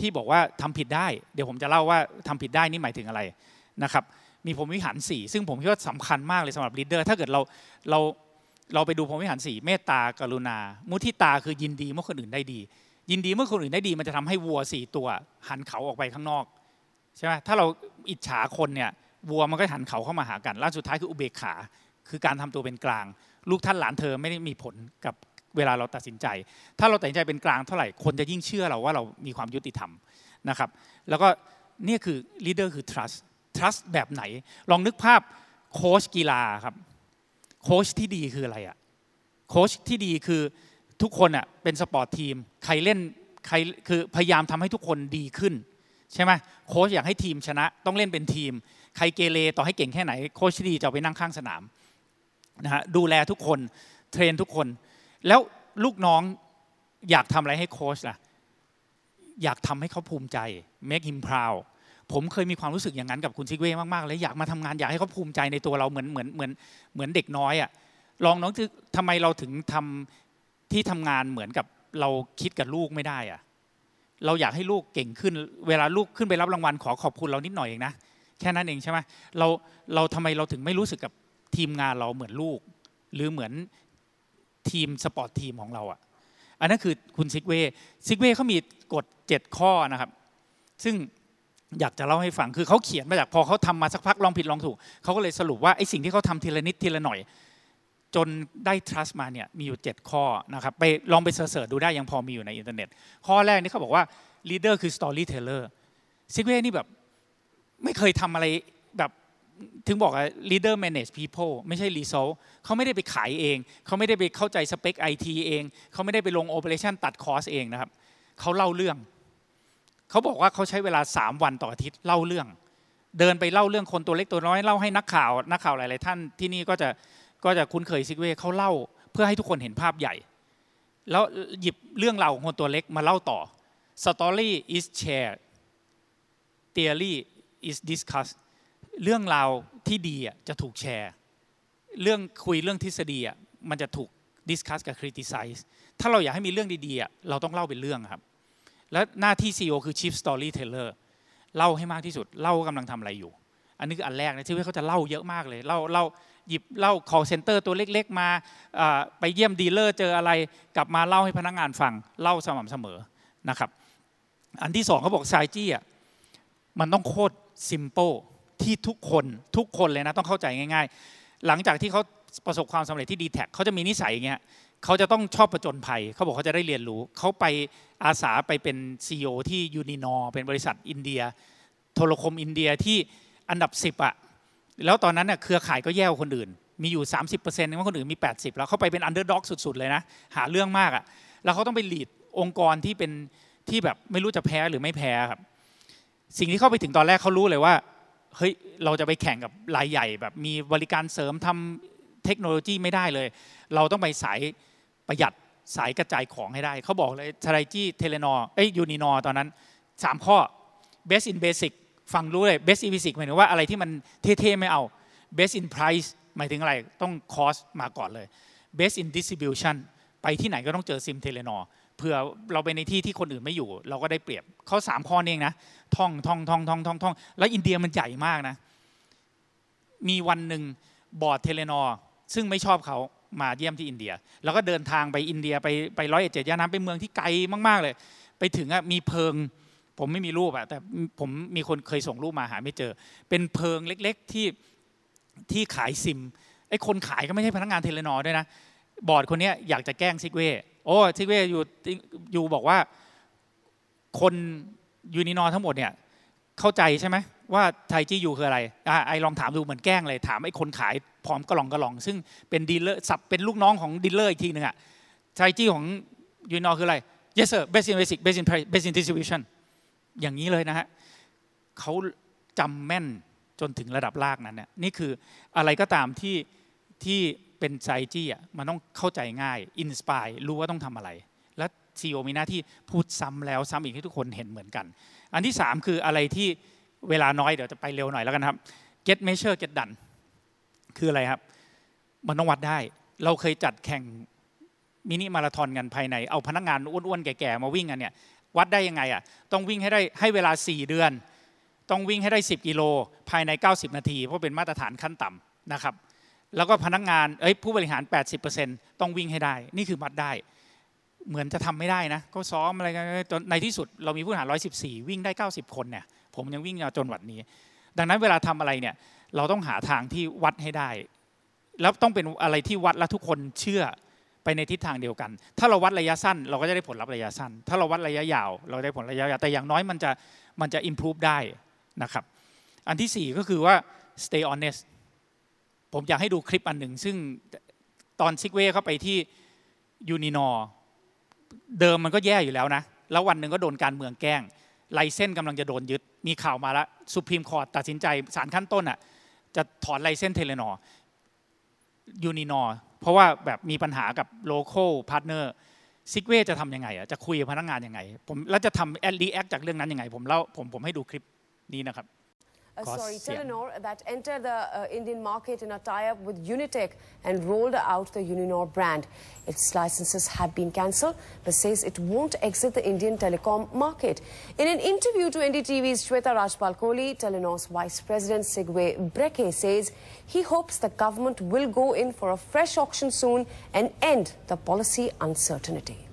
ที่บอกว่าทำผิดได้ เดี๋ยวผมจะเล่าว่าทำผิดได้นี่หมายถึงอะไรนะครับ มีผมวิหารสี่ซึ่งผมคิดว่าสำคัญมากเลยสำหรับลีดเดอร์ถ้าเกิดเราเราเราไปดูพรหมวิหารสี่เมตตากรุณา มุทิตาคือยินดีเมื่อคนอื่นได้ดี ยินดีเมื่อคนอื่นได้ดี มันจะทำให้วัวสี่ตัวหันเขาออกไปข้างนอกใช่ไหมถ้าเราอิจฉาคนเนี่ยวัวมันก็หันเขาเข้ามาหากันล่าสุดท้ายคืออุเบกขา คือการทำตัวเป็นกลาง ลูกท่านหลานเธอไม่ได้มีผลกับ เวลาเราตัดสินใจ ถ้าเราตัดสินใจเป็นกลางเท่าไหร่คนจะยิ่งเชื่อเราว่าเรามีความยุติธรรมนะครับ แล้วก็นี่คือ leader คือ trust trust แบบไหน ลองนึกภาพโค้ชกีฬาครับโค้ชที่ดีคืออะไรอะโค้ชที่ดีคือทุกคนอะเป็น sport team ใครเล่นใครคือพยายามทำให้ทุกคนดีขึ้นใช่ไหมโค้ชอยากให้ทีมชนะต้องเล่นเป็นทีม ใครเกเรต่อให้เก่งแค่ไหน โค้ชที่ดีจะไปนั่งข้างสนามนะฮะดูแลทุกคนเทรนทุกคน แล้วลูกน้องอยากทำอะไรให้โค้ชล่ะ อยากทำให้เขาภูมิใจ make him proud ผมเคยมีความรู้สึกอย่างนั้นกับคุณซิกเว่มากๆเลยอยากมาทำงานอยากให้เขาภูมิใจในตัวเราเหมือนเหมือนเหมือนเหมือนเด็กน้อยอะลองน้องทำไมเราถึงทำที่ทำงานเหมือนกับเราคิดกับลูกไม่ได้อะเราอยากให้ลูกเก่งขึ้น เวลาลูกขึ้นไปรับรางวัลขอขอบคุณเรานิดหน่อยเองนะแค่นั้นเองใช่ไหมเราเราทำไมเราถึงไม่รู้สึกกับทีมงานเราเหมือนลูก หรือเหมือน ทีม sport team ของเราอะอันนั้นคือคุณซิกเว่ซิกเว่เขามีกฎ 7 ข้อนะครับ ซึ่งอยากจะเล่าให้ฟังคือเขาเขียนมาจากพอเขาทำมาสักพักลองผิดลองถูกเขาก็เลยสรุปว่าไอ้สิ่งที่เขาทำทีละนิดทีละหน่อย จนได้ trust มาเนี่ยมีอยู่ 7 ข้อนะครับไปลองไป search ดูได้ยังพอมีอยู่ในอินเทอร์เน็ต ข้อแรกนี่เขาบอกว่า leader คือ storyteller ซิกเว่นี่แบบไม่เคยทำอะไรแบบ ถึงบอกว่า leader manage people ไม่ใช่ result เขาไม่ได้ไปขายเอง เขาไม่ได้ไปเข้าใจสเปคไอทีเอง เขาไม่ได้ไปลง operation ตัด cost เองนะครับ เขาเล่าเรื่อง เขาบอกว่าเขาใช้เวลาสามวันต่ออาทิตย์เล่าเรื่อง เดินไปเล่าเรื่องคนตัวเล็กตัวน้อยเล่าให้นักข่าว นักข่าวหลาย ๆ ท่านที่นี่ก็จะก็จะคุ้นเคยซิกเว่เขาเล่าเพื่อให้ทุกคนเห็นภาพใหญ่ แล้วหยิบเรื่องเราของคนตัวเล็กมาเล่าต่อ story is shared theory is discussed เรื่องราวที่ดีจะถูกแชร์ เรื่องคุยเรื่องทฤษฎีมันจะถูก discuss กับ criticizeถ้าเราอยากให้มีเรื่องดีๆเราต้องเล่าเป็นเรื่องครับ และหน้าที่ CEO คือ Chief Storyteller เล่าให้มากที่สุด เล่ากำลังทำอะไรอยู่ อันนี้คืออันแรกนะที่เขาจะเล่าเยอะมากเลยเล่าเล่าหยิบเล่า call center ตัวเล็ก ๆ มาไปเยี่ยม dealer เจออะไรกลับมาเล่าให้พนักงานฟังเล่าสม่ำเสมอนะครับ อันที่สองเขาบอก strategy อะมันต้องโคตร simple ที่ทุกคนทุกคนเลยนะต้องเข้าใจง่าย ๆ หลังจากที่เขาประสบความสำเร็จที่ดีแทคเขาจะมีนิสัยอย่างเงี้ยเขาจะต้องชอบประจนภัย เขาบอกเขาจะได้เรียนรู้ เขาไปอาสาไปเป็น CEO ที่ Uninor เป็นบริษัทอินเดีย โทรคมอินเดียที่อันดับ 10อะแล้วตอนนั้นเน่ยเครือข่ายก็แย่กว่าคนอื่น มีอยู่ 30%นึงว่าคนอื่นมี 80 แล้วเขาไปเป็น underdog สุดๆเลยนะ หาเรื่องมากอะแล้วเขาต้องไป lead องค์กรที่เป็นที่แบบไม่รู้จะแพ้หรือไม่แพ้ครับ สิ่งที่เข้าไปถึงตอนแรกเขารู้เลยว่า เฮ้ยเราจะไปแข่งกับรายใหญ่แบบมีบริการเสริมทำเทคโนโลยีไม่ได้เลย เราต้องไปสายประหยัดสายกระจายของให้ได้ เขาบอกเลย strategy Telenor เอ้ย Uninor ตอนนั้น 3 ข้อ best in basic ฟังรู้เลย best in basic หมายถึงว่าอะไรที่มันเท่ๆไม่เอา best in price หมายถึงอะไรต้อง cost มาก่อนเลย best in distribution ไปที่ไหนก็ต้องเจอซิม Telenor เผื่อเราไปในที่ที่คนอื่นไม่อยู่ เราก็ได้เปรียบเขาสามข้อเองนะท่องท่องท่องท่องท่องท่องแล้วอินเดียมันใหญ่มากนะ มีวันหนึ่งบอร์ด Telenor ซึ่งไม่ชอบเขามาเยี่ยมที่อินเดีย แล้วก็เดินทางไปอินเดียไปไปร้อยเอ็ดเจ็ดย่านน้ำไปเมืองที่ไกลมาก ๆเลย ไปถึงอะมีเพิง ผมไม่มีรูปอะแต่ผมมีคนเคยส่งรูปมาหาไม่เจอ เป็นเพิงเล็ก ๆที่ที่ขายซิมไอ้คนขายก็ไม่ใช่พนักงาน Telenor ด้วยนะ บอร์ดคนนี้อยากจะแกล้งซิกเว โอ้ซิกเว you you บอกว่า คน Uninor ทั้งหมดเนี่ย เข้าใจใช่ไหมว่าไทจียูคืออะไรอ่า I ลองถามดูเหมือนแกล้งเลยถามไอ้คนขายผอมกะหร่องกะหร่อง ซึ่งเป็น dealer sub เป็นลูกน้องของ dealer อีกทีหนึ่งอะไทจีของยูนอคืออะไร yes sir best in basic best in price best in distribution อย่างนี้เลยนะฮะเขาจำแม่นจนถึงระดับรากนั้นเนี่ยนี่คืออะไรก็ตามที่ที่ เป็นไซจี้อะมันต้องเข้าใจง่าย inspire รู้ว่าต้องทำอะไร และ CEO มีหน้าที่พูดซ้ำแล้วซ้ำอีกให้ทุกคนเห็นเหมือนกัน อันที่ 3 คืออะไรที่เวลาน้อยเดี๋ยวจะไปเร็วหน่อยแล้วกันครับ get measure get done คืออะไรครับ มันต้องวัดได้ เราเคยจัดแข่งมินิมาราธอนกันภายใน เอาพนักงานอ้วนๆแก่ๆมาวิ่งกันเนี่ยวัดได้ยังไงอะต้องวิ่งให้ได้ให้เวลา 4 เดือน ต้องวิ่งให้ได้ 10 กิโลภายใน 90 นาที เพราะเป็นมาตรฐานขั้นต่ำนะครับ แล้วก็พนักงานเอ้ยผู้บริหาร 80%ต้องวิ่งให้ได้ นี่คือวัดได้ เหมือนจะทำไม่ได้นะ ก็ซ้อมอะไรกันในที่สุดเรามีผู้บริหาร 114 วิ่งได้ 90 คนเนี่ยผมยังวิ่งจนวันนี้ ดังนั้นเวลาทำอะไรเนี่ยเราต้องหาทางที่วัดให้ได้ แล้วต้องเป็นอะไรที่วัดและทุกคนเชื่อไปในทิศทางเดียวกัน ถ้าเราวัดระยะสั้น เราก็จะได้ผลลัพธ์ระยะสั้น ถ้าเราวัดระยะยาว เราได้ผลระยะยาว แต่อย่างน้อยมันจะมันจะ improve ได้นะครับ อันที่ 4 ก็คือว่า stay honest ผมอยากให้ดูคลิปอันหนึ่ง ซึ่งตอนซิกเว่เข้าไปที่ Uninor เดิมมันก็แย่อยู่แล้วนะ แล้ววันหนึ่งก็โดนการเมืองแกล้ง license กำลังจะโดนยึด มีข่าวมาแล้ว Supreme Court ตัดสินใจศาลขั้นต้นอะจะถอน license Telenor Uninor เพราะว่าแบบมีปัญหากับ local partnerซิกเวจะทำยังไงอะจะคุยกับพนักงานยังไงผมแล้วจะทำแอดรีแอคจากเรื่องนั้นยังไง ผมเล่าผมผมให้ดูคลิปนี้นะครับ uh, sorry, Telenor that entered the uh, Indian market in a tie-up with Unitech and rolled out the Uninor brand. Its licenses have been cancelled, but says it won't exit the Indian telecom market. In an interview to NDTV's Shweta Rajpal Kohli, Telenor's Vice President Sigwe Breke says he hopes the government will go in for a fresh auction soon and end the policy uncertainty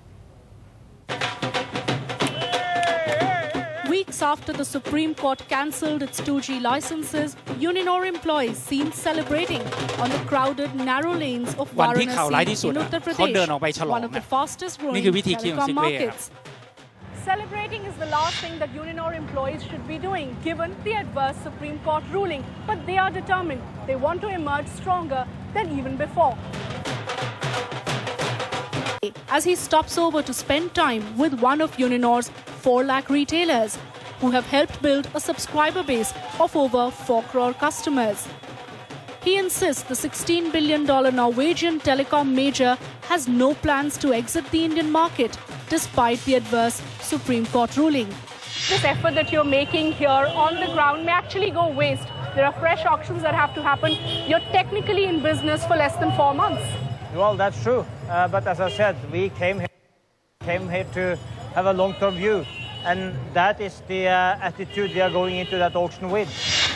Weeks after the Supreme Court cancelled its 2G licenses, Uninor employees seen celebrating on the crowded, narrow lanes of วันที่ข่าวร้ายที่ Varanasi สุด in อะ Uttar เขาเดินออกไป Pradesh, ฉลอง one of the นะ fastest นี่ growing คือวิธีคิดของ telecom Sigway ครับ markets. Celebrating is the last thing that Uninor employees should be doing, given the adverse Supreme Court ruling. But they are determined. They want to emerge stronger than even before. As he stops over to spend time with one of Uninor's 4 lakh retailers, who have helped build a subscriber base of over 4 crore customers. He insists the $16 billion Norwegian telecom major has no plans to exit the Indian market despite the adverse Supreme Court ruling. This effort that you're making here on the ground may actually go waste There are fresh auctions that have to happen. You're technically in business for less than four months. Well, that's true. Uh, but as I said, we came here, came here to have a long-term view. And that is the uh, attitude we are going into that auction with.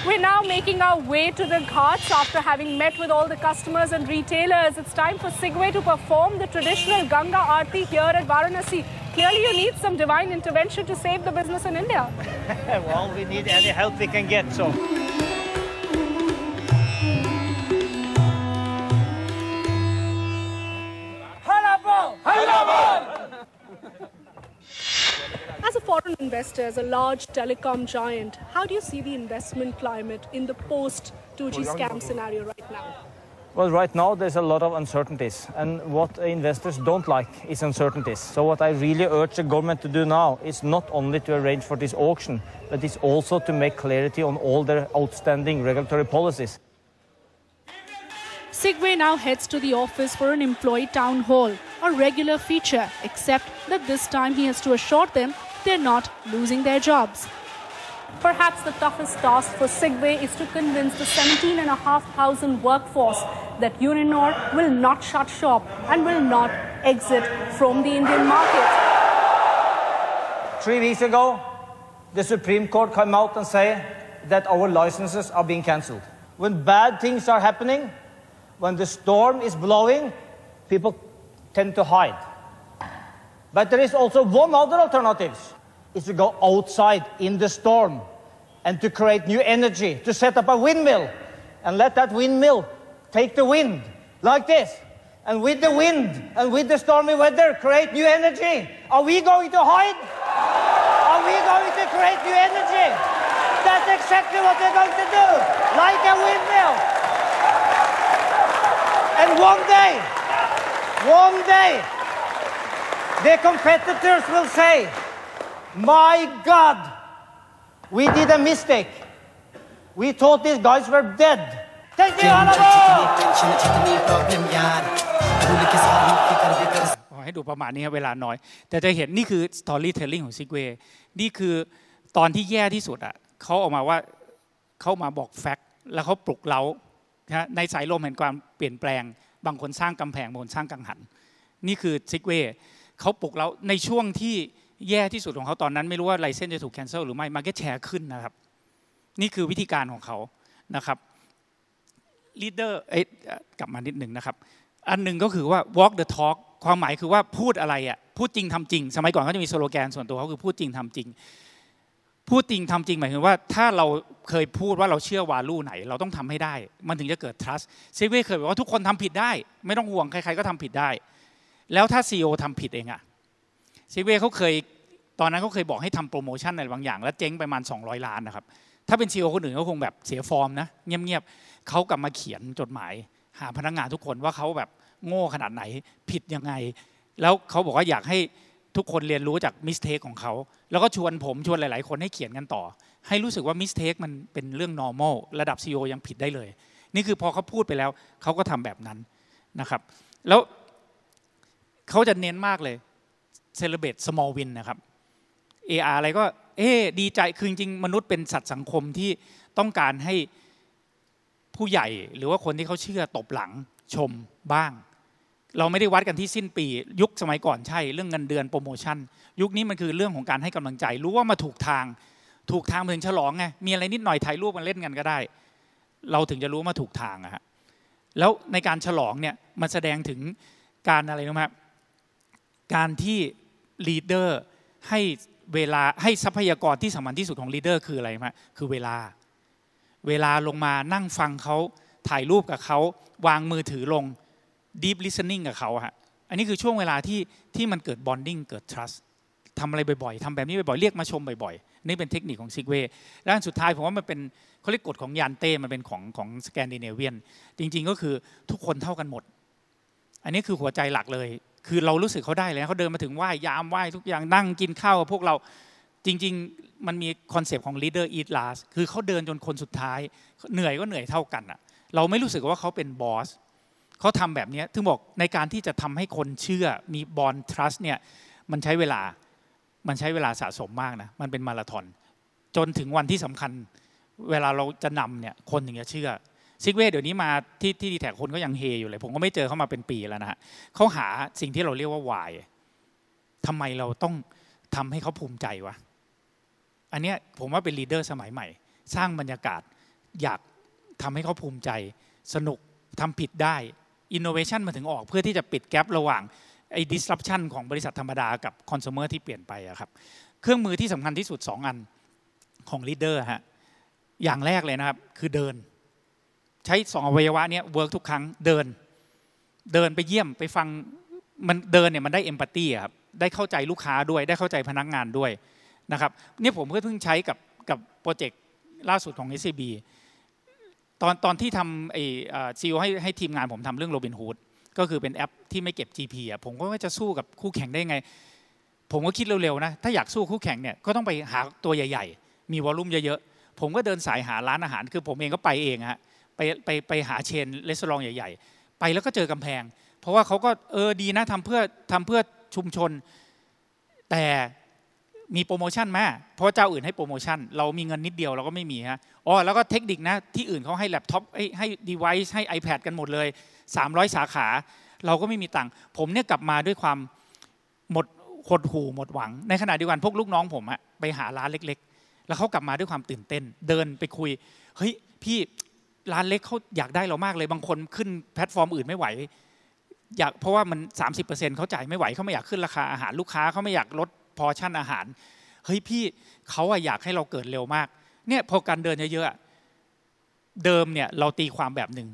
We're now making our way to the ghats after having met with all the customers and retailers. It's time for Sigway to perform the traditional Ganga Aarti here at Varanasi. Clearly, you need some divine intervention to save the business in India. well, we need any help we can get, so. Foreign investor, as a large telecom giant, how do you see the investment climate in the post 2G scam scenario right now? Well, right now there's a lot of uncertainties, and what investors don't like is uncertainties. So, what I really urge the government to do now is not only to arrange for this auction, but it's also to make clarity on all their outstanding regulatory policies. Sigway now heads to the office for an employee town hall, a regular feature, except that this time he has to assure them they're not losing their jobs. Perhaps the toughest task for Sigway is to convince the 17,500 workforce that Uninor will not shut shop and will not exit from the Indian market. Three weeks ago, the Supreme Court came out and said that our licenses are being cancelled. When bad things are happening, when the storm is blowing, people tend to hide. But there is also one other alternative is to go outside in the storm and to create new energy, to set up a windmill and let that windmill take the wind like this. And with the wind and with the stormy weather, create new energy. Are we going to hide? Are we going to create new energy? That's exactly what we're going to do, like a windmill. And one day, one day, the competitors will say, My God, we did a mistake. We thought these guys were dead. Thank you, Honorable! ขอให้ดูประมาณนี้ครับเวลาน้อย แต่จะเห็นนี่คือ storytelling ของซิกเวย์นี่คือตอนที่แย่ที่สุดอะเขาออกมาว่าเขามาบอก fact แล้วเขาปลุกเรานะในสายลมแห่งความเปลี่ยนแปลง บางคนสร้างกำแพงบางคนสร้างกังหัน นี่คือซิกเวย์ เขาปลุกเราในช่วงที่แย่ที่สุดของเขาตอนนั้น ไม่รู้ว่า license จะถูก cancel หรือไม่ market share ขึ้นนะครับ นี่คือวิธีการของเขานะครับleader เอ๊ะกลับมานิดหนึ่งนะครับ อันหนึ่งก็คือว่า walk the talk ความหมายคือว่าพูดอะไรอะพูดจริงทำจริง สมัยก่อนเขาจะมีสโลแกนส่วนตัวเขาคือพูดจริงทำจริง พูดจริงทำจริงหมายถึงว่า ถ้าเราเคยพูดว่าเราเชื่อ value ไหน เราต้องทำให้ได้ มันถึงจะเกิด trust ซิกเว่เคยบอกว่าทุกคนทำผิดได้ ไม่ต้องห่วงใครๆก็ทำผิดได้ แล้วถ้า CEO ทำผิดเองอะซิกเวเขาเคยตอนนั้นเขาเคยบอกให้ทำโปรโมชั่นอะไรบางอย่าง แล้วเจ๊งไปประมาณ 200 ล้านนะครับ ถ้าเป็น CEO คนอื่นเขาคงแบบเสียฟอร์มนะเงียบๆเขากลับมาเขียนจดหมาย หาพนักงานทุกคนว่าเขาแบบโง่ขนาดไหนผิดยังไง แล้วเขาบอกว่าอยากให้ทุกคนเรียนรู้จากมิสเทคของเขาแล้วก็ชวนผมชวนหลาย ๆ คนให้เขียนกันต่อ ให้รู้สึกว่ามิสเทคมันเป็นเรื่อง normal ระดับ CEO ยังผิดได้เลย นี่คือพอเขาพูดไปแล้วเขาก็ทำแบบนั้นนะครับ แล้ว เขาจะเน้นมากเลย celebrate small win นะครับ AR อะไรก็ เอ๊ดีใจ คือจริงมนุษย์เป็นสัตว์สังคมที่ต้องการให้ผู้ใหญ่หรือว่าคนที่เขาเชื่อตบหลังชมบ้าง เราไม่ได้วัดกันที่สิ้นปี ยุคสมัยก่อนใช่ เรื่องเงินเดือนโปรโมชั่น ยุคนี้มันคือเรื่องของการให้กำลังใจ รู้ว่ามาถูกทาง ถูกทางถึงฉลองไง มีอะไรนิดหน่อยถ่ายรูปกันเล่นกันก็ได้ เราถึงจะรู้ว่ามาถูกทางอะฮะ แล้วในการฉลองเนี่ยมันแสดงถึงการอะไรรู้ไหมครับ การที่ leader ให้เวลาให้ทรัพยากรที่สำคัญที่สุดของ leader คืออะไรไหมคือเวลา เวลาลงมานั่งฟังเขาถ่ายรูปกับเขาวางมือถือลง deep listening กับเขาฮะอันนี้คือช่วงเวลาที่ที่มันเกิด bonding เกิด trust ทำอะไรบ่อยๆทำแบบนี้บ่อยๆ เรียกมาชมบ่อยๆ นี่เป็นเทคนิคของซิกเวย์และอันสุดท้ายผมว่ามันเป็นเขาเรียกกฎของยานเต้ มันเป็นของของสแกนดิเนเวียน จริงๆก็คือทุกคนเท่ากันหมด อันนี้คือหัวใจหลักเลย คือเรารู้สึกเขาได้เลยเขาเดินมาถึงไหว้ยามไหว้ทุกอย่างนั่งกินข้าวกับพวกเราจริง ๆ มันมีคอนเซปต์ของ leader eat last คือเขาเดินจนคนสุดท้าย เหนื่อยก็เหนื่อยเท่ากันอะเราไม่รู้สึกว่าเขาเป็นบอสเขาทำแบบนี้ถึงบอกในการที่จะทำให้คนเชื่อมีบอล trust เนี่ยมันใช้เวลามันใช้เวลาสะสมมากนะมันเป็นมาราธอนจนถึงวันที่สำคัญ เวลาเราจะนำเนี่ยคนถึงจะเชื่อ ซิกเวเดี๋ยวนี้มาที่ที่ดีแทคคนก็ยังเฮอยู่เลย ผมก็ไม่เจอเขามาเป็นปีแล้วนะฮะเขาหาสิ่งที่เราเรียกว่า why ทำไมเราต้องทำให้เขาภูมิใจวะอันเนี้ยผมว่าเป็น leader สมัยใหม่ สร้างบรรยากาศอยากทำให้เขาภูมิใจ สนุกทำผิดได้อินโนเวชันมาถึงออกเพื่อที่จะปิด gap ระหว่างไอ้ disruption ของบริษัทธรรมดากับคอน sumer ที่เปลี่ยนไปอะครับเครื่องมือที่สำคัญที่สุด 2 อันของ leader ฮะอย่างแรกเลยนะครับ คือเดิน ใช้สองอวัยวะเนี้ย work ทุกครั้งเดิน เดินไปเยี่ยมไปฟังมันเดินเนี่ยมันได้ empathy ครับได้เข้าใจลูกค้าด้วย ได้เข้าใจพนักงานด้วยนะครับเนี่ยผมก็เพิ่งใช้กับกับ project ล่าสุดของ SCB ตอนตอนที่ทำไอ้ CEO ให้ให้ทีมงานผมทำเรื่องโรบินฮูดก็คือเป็นแอปที่ไม่เก็บ GP อะผมก็ว่าจะสู้กับคู่แข่งได้ไง ผมก็คิดเร็วๆนะถ้าอยากสู้คู่แข่งเนี่ยก็ต้องไปหาตัวใหญ่ ๆ มี volume เยอะๆผมก็เดินสายหาร้านอาหารคือผมเองก็ไปเองฮะ ไปไปไปหา chain restaurant ใหญ่ ๆ ไปแล้วก็เจอกำแพง เพราะว่าเขาก็เออดีนะทำเพื่อทำเพื่อชุมชน แต่มีโปรโมชั่นไหมเพราะเจ้าอื่นให้โปรโมชั่น เรามีเงินนิดเดียวเราก็ไม่มีฮะอ๋อแล้วก็เทคนิคนะ ที่อื่นเขาให้แล็ปท็อปให้ให้ device ให้ iPad กันหมดเลย 300 สาขา เราก็ไม่มีตังค์ผมเนี่ยกลับมาด้วยความหมดหดหู่หมดหวัง ในขณะเดียวกันพวกลูกน้องผมอะไปหาร้านเล็ก ๆ แล้วเขากลับมาด้วยความตื่นเต้น เดินไปคุย เฮ้ยพี่ ร้านเล็กเขาอยากได้เรามากเลยบางคนขึ้นแพลตฟอร์มอื่นไม่ไหวอยากเพราะว่ามัน 30%เขาจ่ายไม่ไหวเขาไม่อยากขึ้นราคาอาหารลูกค้าเขาไม่อยากลดพอชั่นอาหารเฮ้ยพี่เขาอะอยากให้เราเกิดเร็วมากเนี่ยพอการเดินเยอะๆเดิมเนี่ยเราตีความแบบหนึ่ง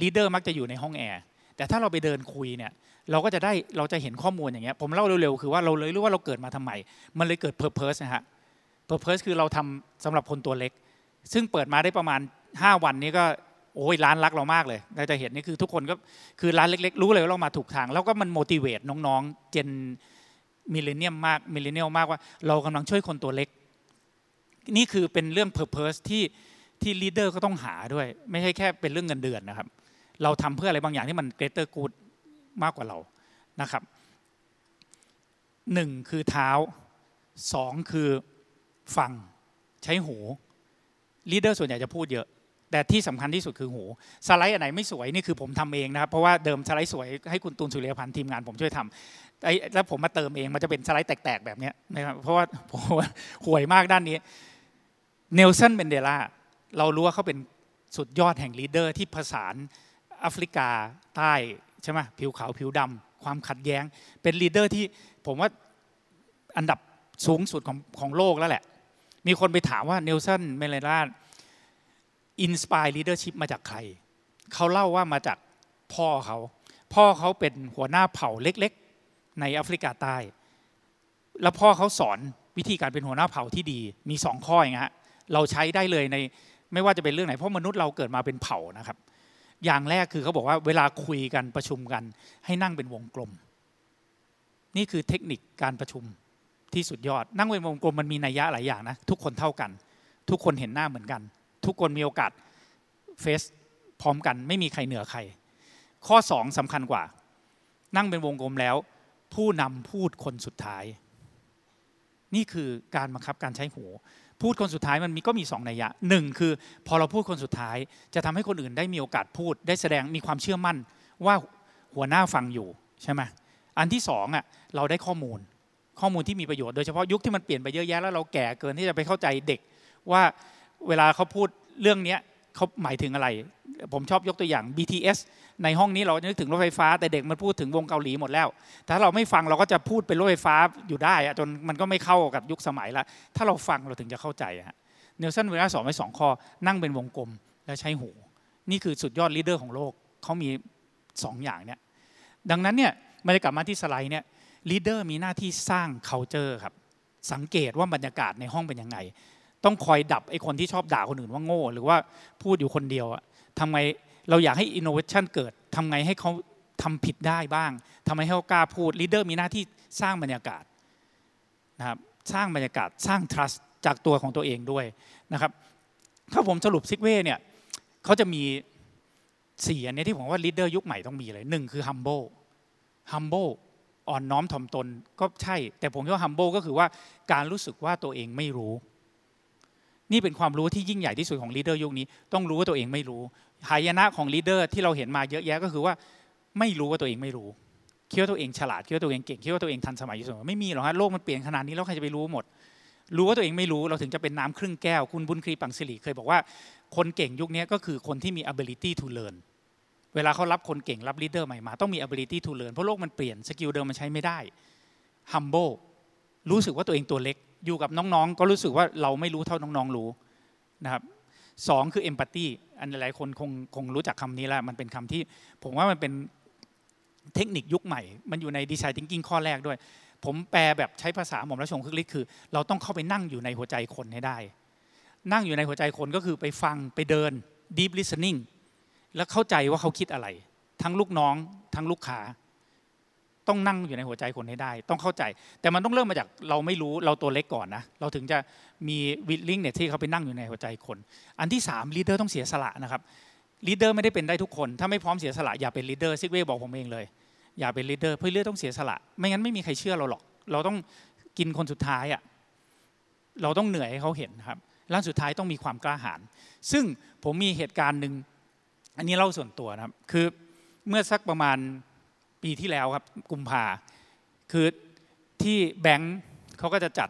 leader มักจะอยู่ในห้องแอร์แต่ถ้าเราไปเดินคุยเนี่ยเราก็จะได้เราจะเห็นข้อมูลอย่างเงี้ยผมเล่าเร็วๆคือว่าเราเลยรู้ว่าเราเกิดมาทำไม มันเลยเกิด purpose นะฮะ purpose คือเราทำสำหรับคนตัวเล็ก ซึ่งเปิดมาได้ประมาณ 5 วันนี้ก็โอ้ยร้านรักเรามากเลยเราจะเห็นนี่คือทุกคนก็คือร้านเล็ก ๆ รู้เลยว่าเรามาถูกทาง แล้วก็มัน motivate น้องๆ gen millennium มาก millennial มากว่า เรากำลังช่วยคนตัวเล็ก นี่คือเป็นเรื่อง purpose ที่ที่ leader ก็ต้องหาด้วย ไม่ใช่แค่เป็นเรื่องเงินเดือนนะครับ เราทำเพื่ออะไรบางอย่างที่มัน greater good มากกว่าเรานะครับหนึ่งคือเท้าสองคือฟังใช้หู leader ส่วนใหญ่จะพูดเยอะ แต่ที่สำคัญที่สุดคือหูสไลด์อันไหนไม่สวยนี่คือผมทำเองนะครับเพราะว่าเดิมสไลด์สวยให้คุณตูนสุธีรพันธุ์ทีมงานผมช่วยทำไอ้แล้วผมมาเติมเองมันจะเป็นสไลด์แตกๆแบบนี้นะครับเพราะว่าผมห่วยมากด้านนี้เนลสันแมนเดลาเรารู้ว่าเขาเป็นสุดยอดแห่ง leader ที่ผสานแอฟริกาใต้ใช่ไหมผิวขาวผิวดำความขัดแย้ง เป็น leader ที่ผมว่าอันดับสูงสุดของของโลกแล้วแหละ มีคนไปถามว่าเนลสันแมนเดลา inspire leadership มาจากใคร เขาเล่าว่ามาจากพ่อเขา พ่อเขาเป็นหัวหน้าเผ่าเล็กๆ ในแอฟริกาใต้ แล้วพ่อเขาสอนวิธีการเป็นหัวหน้าเผ่าที่ดี มีสองข้ออย่างเงี้ยเราใช้ได้เลยในไม่ว่าจะเป็นเรื่องไหน เพราะมนุษย์เราเกิดมาเป็นเผ่านะครับ อย่างแรกคือเขาบอกว่าเวลาคุยกันประชุมกัน ให้นั่งเป็นวงกลม นี่คือเทคนิคการประชุมที่สุดยอด นั่งเป็นวงกลมมันมีนัยยะหลายอย่างนะ ทุกคนเท่ากัน ทุกคนเห็นหน้าเหมือนกัน ทุกคนมีโอกาสเฟสพร้อมกัน ไม่มีใครเหนือใคร ข้อสองสำคัญกว่า นั่งเป็นวงกลมแล้ว ผู้นำพูดคนสุดท้าย นี่คือการบังคับการใช้หู พูดคนสุดท้ายมันมีก็มีสองนัยยะหนึ่งคือ พอเราพูดคนสุดท้าย จะทำให้คนอื่นได้มีโอกาสพูด ได้แสดงมีความเชื่อมั่นว่าหัวหน้าฟังอยู่ใช่ไหมอันที่สองอะเราได้ข้อมูลข้อมูลที่มีประโยชน์โดยเฉพาะยุคที่มันเปลี่ยนไปเยอะแยะแล้วเราแก่เกินที่จะไปเข้าใจเด็กว่า เวลาเขาพูดเรื่องนี้เขาหมายถึงอะไร ผมชอบยกตัวอย่าง BTS ในห้องนี้เรานึกถึงรถไฟฟ้า แต่เด็กมันพูดถึงวงเกาหลีหมดแล้ว ถ้าเราไม่ฟังเราก็จะพูดเป็นรถไฟฟ้าอยู่ได้จนมันก็ไม่เข้ากับยุคสมัยละถ้าเราฟังเราถึงจะเข้าใจฮะเนลสันแมนเดลาสอนไว้สองข้อนั่งเป็นวงกลมแล้วใช้หู นี่คือสุดยอด leader ของโลกเขามีสองอย่างเนี่ยดังนั้นเนี่ยมันจะกลับมาที่สไลด์เนี่ย leader มีหน้าที่สร้าง culture ครับสังเกตว่าบรรยากาศในห้องเป็นยังไง ต้องคอยดับไอ้คนที่ชอบด่าคนอื่นว่าโง่ หรือว่าพูดอยู่คนเดียวอะทำไงเราอยากให้อินโนเวชันเกิดทำไงให้เขาทำผิดได้บ้างทำไงให้เขากล้าพูด leader มีหน้าที่สร้างบรรยากาศนะครับสร้างบรรยากาศสร้าง trust จากตัวของตัวเองด้วยนะครับถ้าผมสรุปซิกเว่เนี่ยเขาจะมีสี่อันนี้ที่ผมว่า leader ยุคใหม่ต้องมีเลยหนึ่งคือ humble humble อ่อนน้อมถ่อมตนก็ใช่ แต่ผมคิดว่า humble ก็คือว่าการรู้สึกว่าตัวเองไม่รู้ นี่เป็นความรู้ที่ยิ่งใหญ่ที่สุดของ leader ยุคนี้ ต้องรู้ว่าตัวเองไม่รู้หายนะของ leader ที่เราเห็นมาเยอะแยะก็คือว่าไม่รู้ว่าตัวเองไม่รู้คิดว่าตัวเองฉลาดคิดว่าตัวเองเก่งคิดว่าตัวเองทันสมัยอยู่เสมอไม่มีหรอกฮะโลกมันเปลี่ยนขนาดนี้แล้วใครจะไปรู้หมด รู้ว่าตัวเองไม่รู้เราถึงจะเป็นน้ำครึ่งแก้ว คุณบุญคลีปลั่งศิริเคยบอกว่า คนเก่งยุคนี้ก็คือคนที่มี ability to learn เวลาเขารับคนเก่งรับ leader ใหม่มาต้องมี ability to learn เพราะโลกมันเปลี่ยน skill เดิมมันใช้ไม่ได้ humble รู้สึกว่าตัวเองตัวเล็ก อยู่กับน้องๆ ก็รู้สึกว่าเราไม่รู้เท่าน้องๆรู้นะครับสองคือ empathy อันหลายคนคงคงรู้จักคำนี้แล้วมันเป็นคำที่ผมว่ามันเป็นเทคนิคยุคใหม่ มันอยู่ในดีไซน์ thinking ข้อแรกด้วย ผมแปลแบบใช้ภาษาหม่อมราชวงศ์คึกฤทธิ์คือ เราต้องเข้าไปนั่งอยู่ในหัวใจคนให้ได้ นั่งอยู่ในหัวใจคนก็คือไปฟังไปเดิน deep listening แล้วเข้าใจว่าเขาคิดอะไร ทั้งลูกน้อง ทั้งลูกค้า ต้องนั่งอยู่ในหัวใจคนให้ได้ ต้องเข้าใจ แต่มันต้องเริ่มมาจากเราไม่รู้เราตัวเล็กก่อนนะเราถึงจะมี willingness ที่เข้าไปนั่งอยู่ในหัวใจคน อันที่สาม leader ต้องเสียสละนะครับ leader ไม่ได้เป็นได้ทุกคน ถ้าไม่พร้อมเสียสละอย่าเป็น leader ซิกเว่บอกผมเองเลย อย่าเป็น leader เพื่อเลือต้องเสียสละ ไม่งั้นไม่มีใครเชื่อเราหรอก เราต้องกินคนสุดท้ายอะเราต้องเหนื่อยให้เขาเห็นครับล้วสุดท้ายต้องมีความกล้าหาญซึ่งผมมีเหตุการณ์หนึ่งอันนี้เล่าส่วนตัวนะครับ คือเมื่อสักประมาณ ปีที่แล้วครับกุมภาคือที่แบงค์เขาก็จะจัด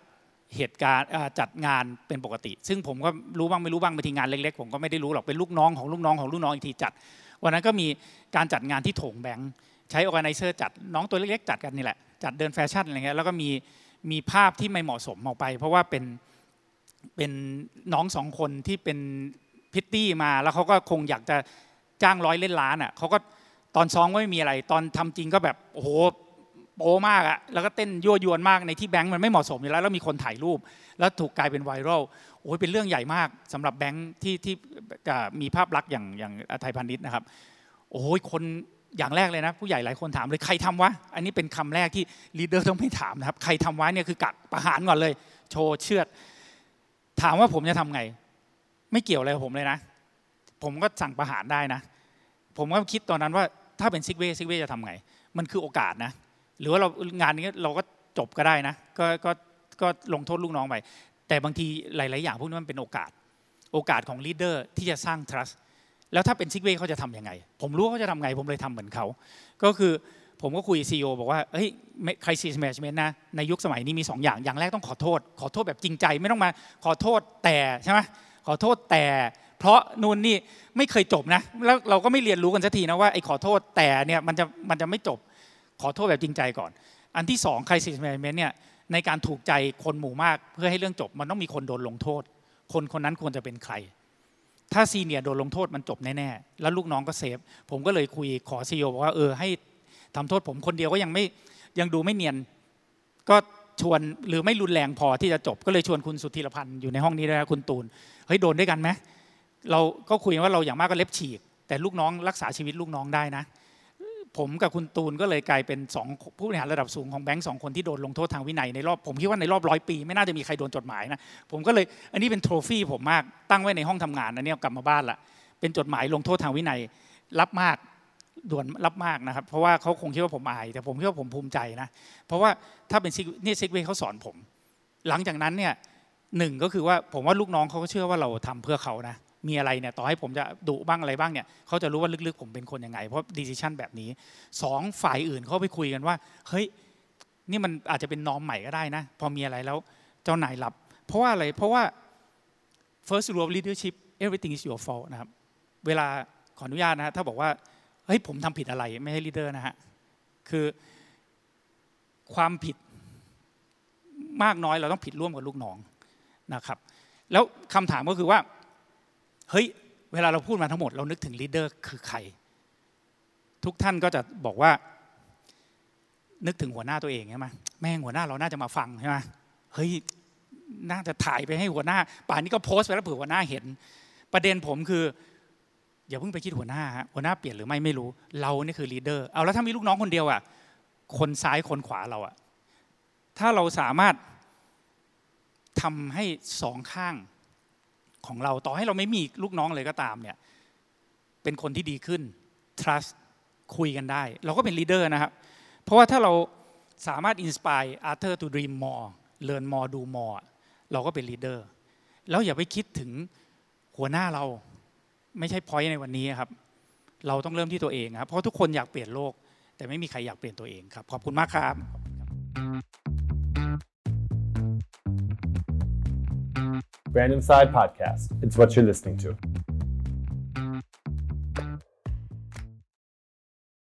เหตุการณ์จัดงานเป็นปกติ ซึ่งผมก็รู้บ้างไม่รู้บ้างบางทีงานเล็กๆผมก็ไม่ได้รู้หรอกเป็นลูกน้องของลูกน้องของลูกน้องอีกทีจัด วันนั้นก็มีการจัดงานที่โถงแบงค์ใช้ organizer จัดน้องตัวเล็กๆจัดกันนี่แหละจัดเดินแฟชั่นอะไรเงี้ยแล้วก็มีมีภาพที่ไม่เหมาะสมออกไป เพราะว่าเป็นเป็นน้องสองคนที่เป็นพริตตี้มาแล้วเขาก็คงอยากจะจ้างร้อยเล่นล้านอะเขาก็ ตอนซ้อมก็ไม่มีอะไร ตอนทำจริงก็แบบโอ้โหโป้มากอะแล้วก็เต้นยั่วยวนมากในที่แบงค์มันไม่เหมาะสมอยู่แล้วแล้วมีคนถ่ายรูป แล้วถูกกลายเป็นไวรัลโอ้ยเป็นเรื่องใหญ่มากสำหรับแบงค์ที่ที่มีภาพลักษณ์อย่างอย่างไทยพาณิชย์นะครับ โอ้ยคนอย่างแรกเลยนะ ผู้ใหญ่หลายคนถามเลยใครทำวะอันนี้เป็นคำแรกที่ leader ต้องไม่ถามนะครับ ใครทำวะเนี่ยคือกักประหารก่อนเลย โชว์เชือด ถามว่าผมจะทำไง ไม่เกี่ยวอะไรผมเลยนะ ผมก็สั่งประหารได้นะ ผมก็คิดตอนนั้นว่า ถ้าเป็นซิกเวซิกเวจะทำไง มันคือโอกาสนะ หรือว่าเรางานนี้เราก็จบก็ได้นะ ก็ก็ก็ลงโทษลูกน้องไป แต่บางทีหลาย ๆ อย่างพวกนี้มันเป็นโอกาส โอกาสของ leader ที่จะสร้าง trust แล้วถ้าเป็นซิกเวเขาจะทำยังไง ผมรู้เขาจะทำไง ผมเลยทำเหมือนเขา ก็คือผมก็คุย CEO บอกว่าเฮ้ย crisis management นะ ในยุคสมัยนี้มี 2 อย่าง อย่างแรกต้องขอโทษ ขอโทษแบบจริงใจ ไม่ต้องมาขอโทษแต่ใช่ไหมขอโทษแต่ เพราะนู่นนี่ไม่เคยจบนะแล้วเราก็ไม่เรียนรู้กันสักทีนะว่าไอ้ขอโทษแต่เนี่ยมันจะมันจะไม่จบขอโทษแบบจริงใจก่อน อันที่2 crisis management เนี่ยในการถูกใจคนหมู่มากเพื่อให้เรื่องจบ มันต้องมีคนโดนลงโทษ คนคนนั้นควรจะเป็นใคร ถ้าซีเนียโดนลงโทษมันจบแน่ๆแล้วลูกน้องก็เซฟผมก็เลยคุยขอซีอบอกว่าเออให้ทำโทษผมคนเดียวก็ยังไม่ยังดูไม่เนียน ก็ชวนหรือไม่รุนแรงพอที่จะจบ ก็เลยชวนคุณสุธีรพันธ์อยู่ในห้องนี้ด้วยคุณตูนเฮ้ยโดนด้วยกันไหม เราก็คุยว่าเราอย่างมากก็เล็บฉีก แต่ลูกน้องรักษาชีวิตลูกน้องได้นะ ผมกับคุณตูนก็เลยกลายเป็นสองผู้บริหารระดับสูงของแบงก์สองคนที่โดนลงโทษทางวินัยในรอบผมคิดว่าในรอบร้อยปี ไม่น่าจะมีใครโดนจดหมายนะผมก็เลยอันนี้เป็นโทรฟี่ผมมากตั้งไว้ในห้องทำงานอันนี้กลับมาบ้านละเป็นจดหมายลงโทษทางวินัยรับมากด่วนรับมากนะครับ เพราะว่าเขาคงคิดว่าผมอาย แต่ผมคิดว่าผมภูมิใจนะ เพราะว่าถ้าเป็นนี่ซิกเวเขาสอนผม หลังจากนั้นเนี่ยหนึ่งก็คือว่าผมว่าลูกน้องเขาก็เชื่อว่าเราทำเพื่อเขานะ มีอะไรเนี่ยต่อให้ผมจะดุบ้างอะไรบ้างเนี่ยเขาจะรู้ว่าลึกๆ ผมเป็นคนยังไง เพราะ decision แบบนี้สองฝ่ายอื่นเขาไปคุยกันว่า เฮ้ยนี่มันอาจจะเป็น norm ใหม่ก็ได้นะ พอมีอะไรแล้วเจ้านายรับ เพราะว่าอะไรเพราะว่า first rule of leadership everything is your fault นะครับเวลาขออนุญาตนะฮะถ้าบอกว่าเฮ้ยผมทำผิดอะไรไม่ใช่ leader นะฮะคือความผิดมากน้อยเราต้องผิดร่วมกับลูกน้องนะครับ แล้วคำถามก็คือว่า เฮ้ยเวลาเราพูดมาทั้งหมดเรานึกถึง leader คือใคร ทุกท่านก็จะบอกว่า นึกถึงหัวหน้าตัวเองใช่ไหมแม่งหัวหน้าเราน่าจะมาฟังใช่ไหมเฮ้ยน่าจะถ่ายไปให้หัวหน้า ป่านนี้ก็โพสต์ไปแล้วเผื่อหัวหน้าเห็น ประเด็นผมคืออย่าเพิ่งไปคิดหัวหน้าหัวหน้าเปลี่ยนหรือไม่ไม่รู้ เรานี่คือ leader เอาแล้วถ้ามีลูกน้องคนเดียวอะคนซ้ายคนขวาเราอะถ้าเราสามารถทำให้สองข้าง ของเราต่อให้เราไม่มีลูกน้องเลยก็ตามเนี่ยเป็นคนที่ดีขึ้น trust คุยกันได้ เราก็เป็น leader นะครับเพราะว่าถ้าเราสามารถ inspire Arthur to dream more learn more do more เราก็เป็น leader แล้วอย่าไปคิดถึงหัวหน้าเราไม่ใช่พอยในวันนี้ครับ เราต้องเริ่มที่ตัวเองครับเพราะทุกคนอยากเปลี่ยนโลก แต่ไม่มีใครอยากเปลี่ยนตัวเองครับ ขอบคุณมากครับ Brand Inside Podcast. It's what you're listening to.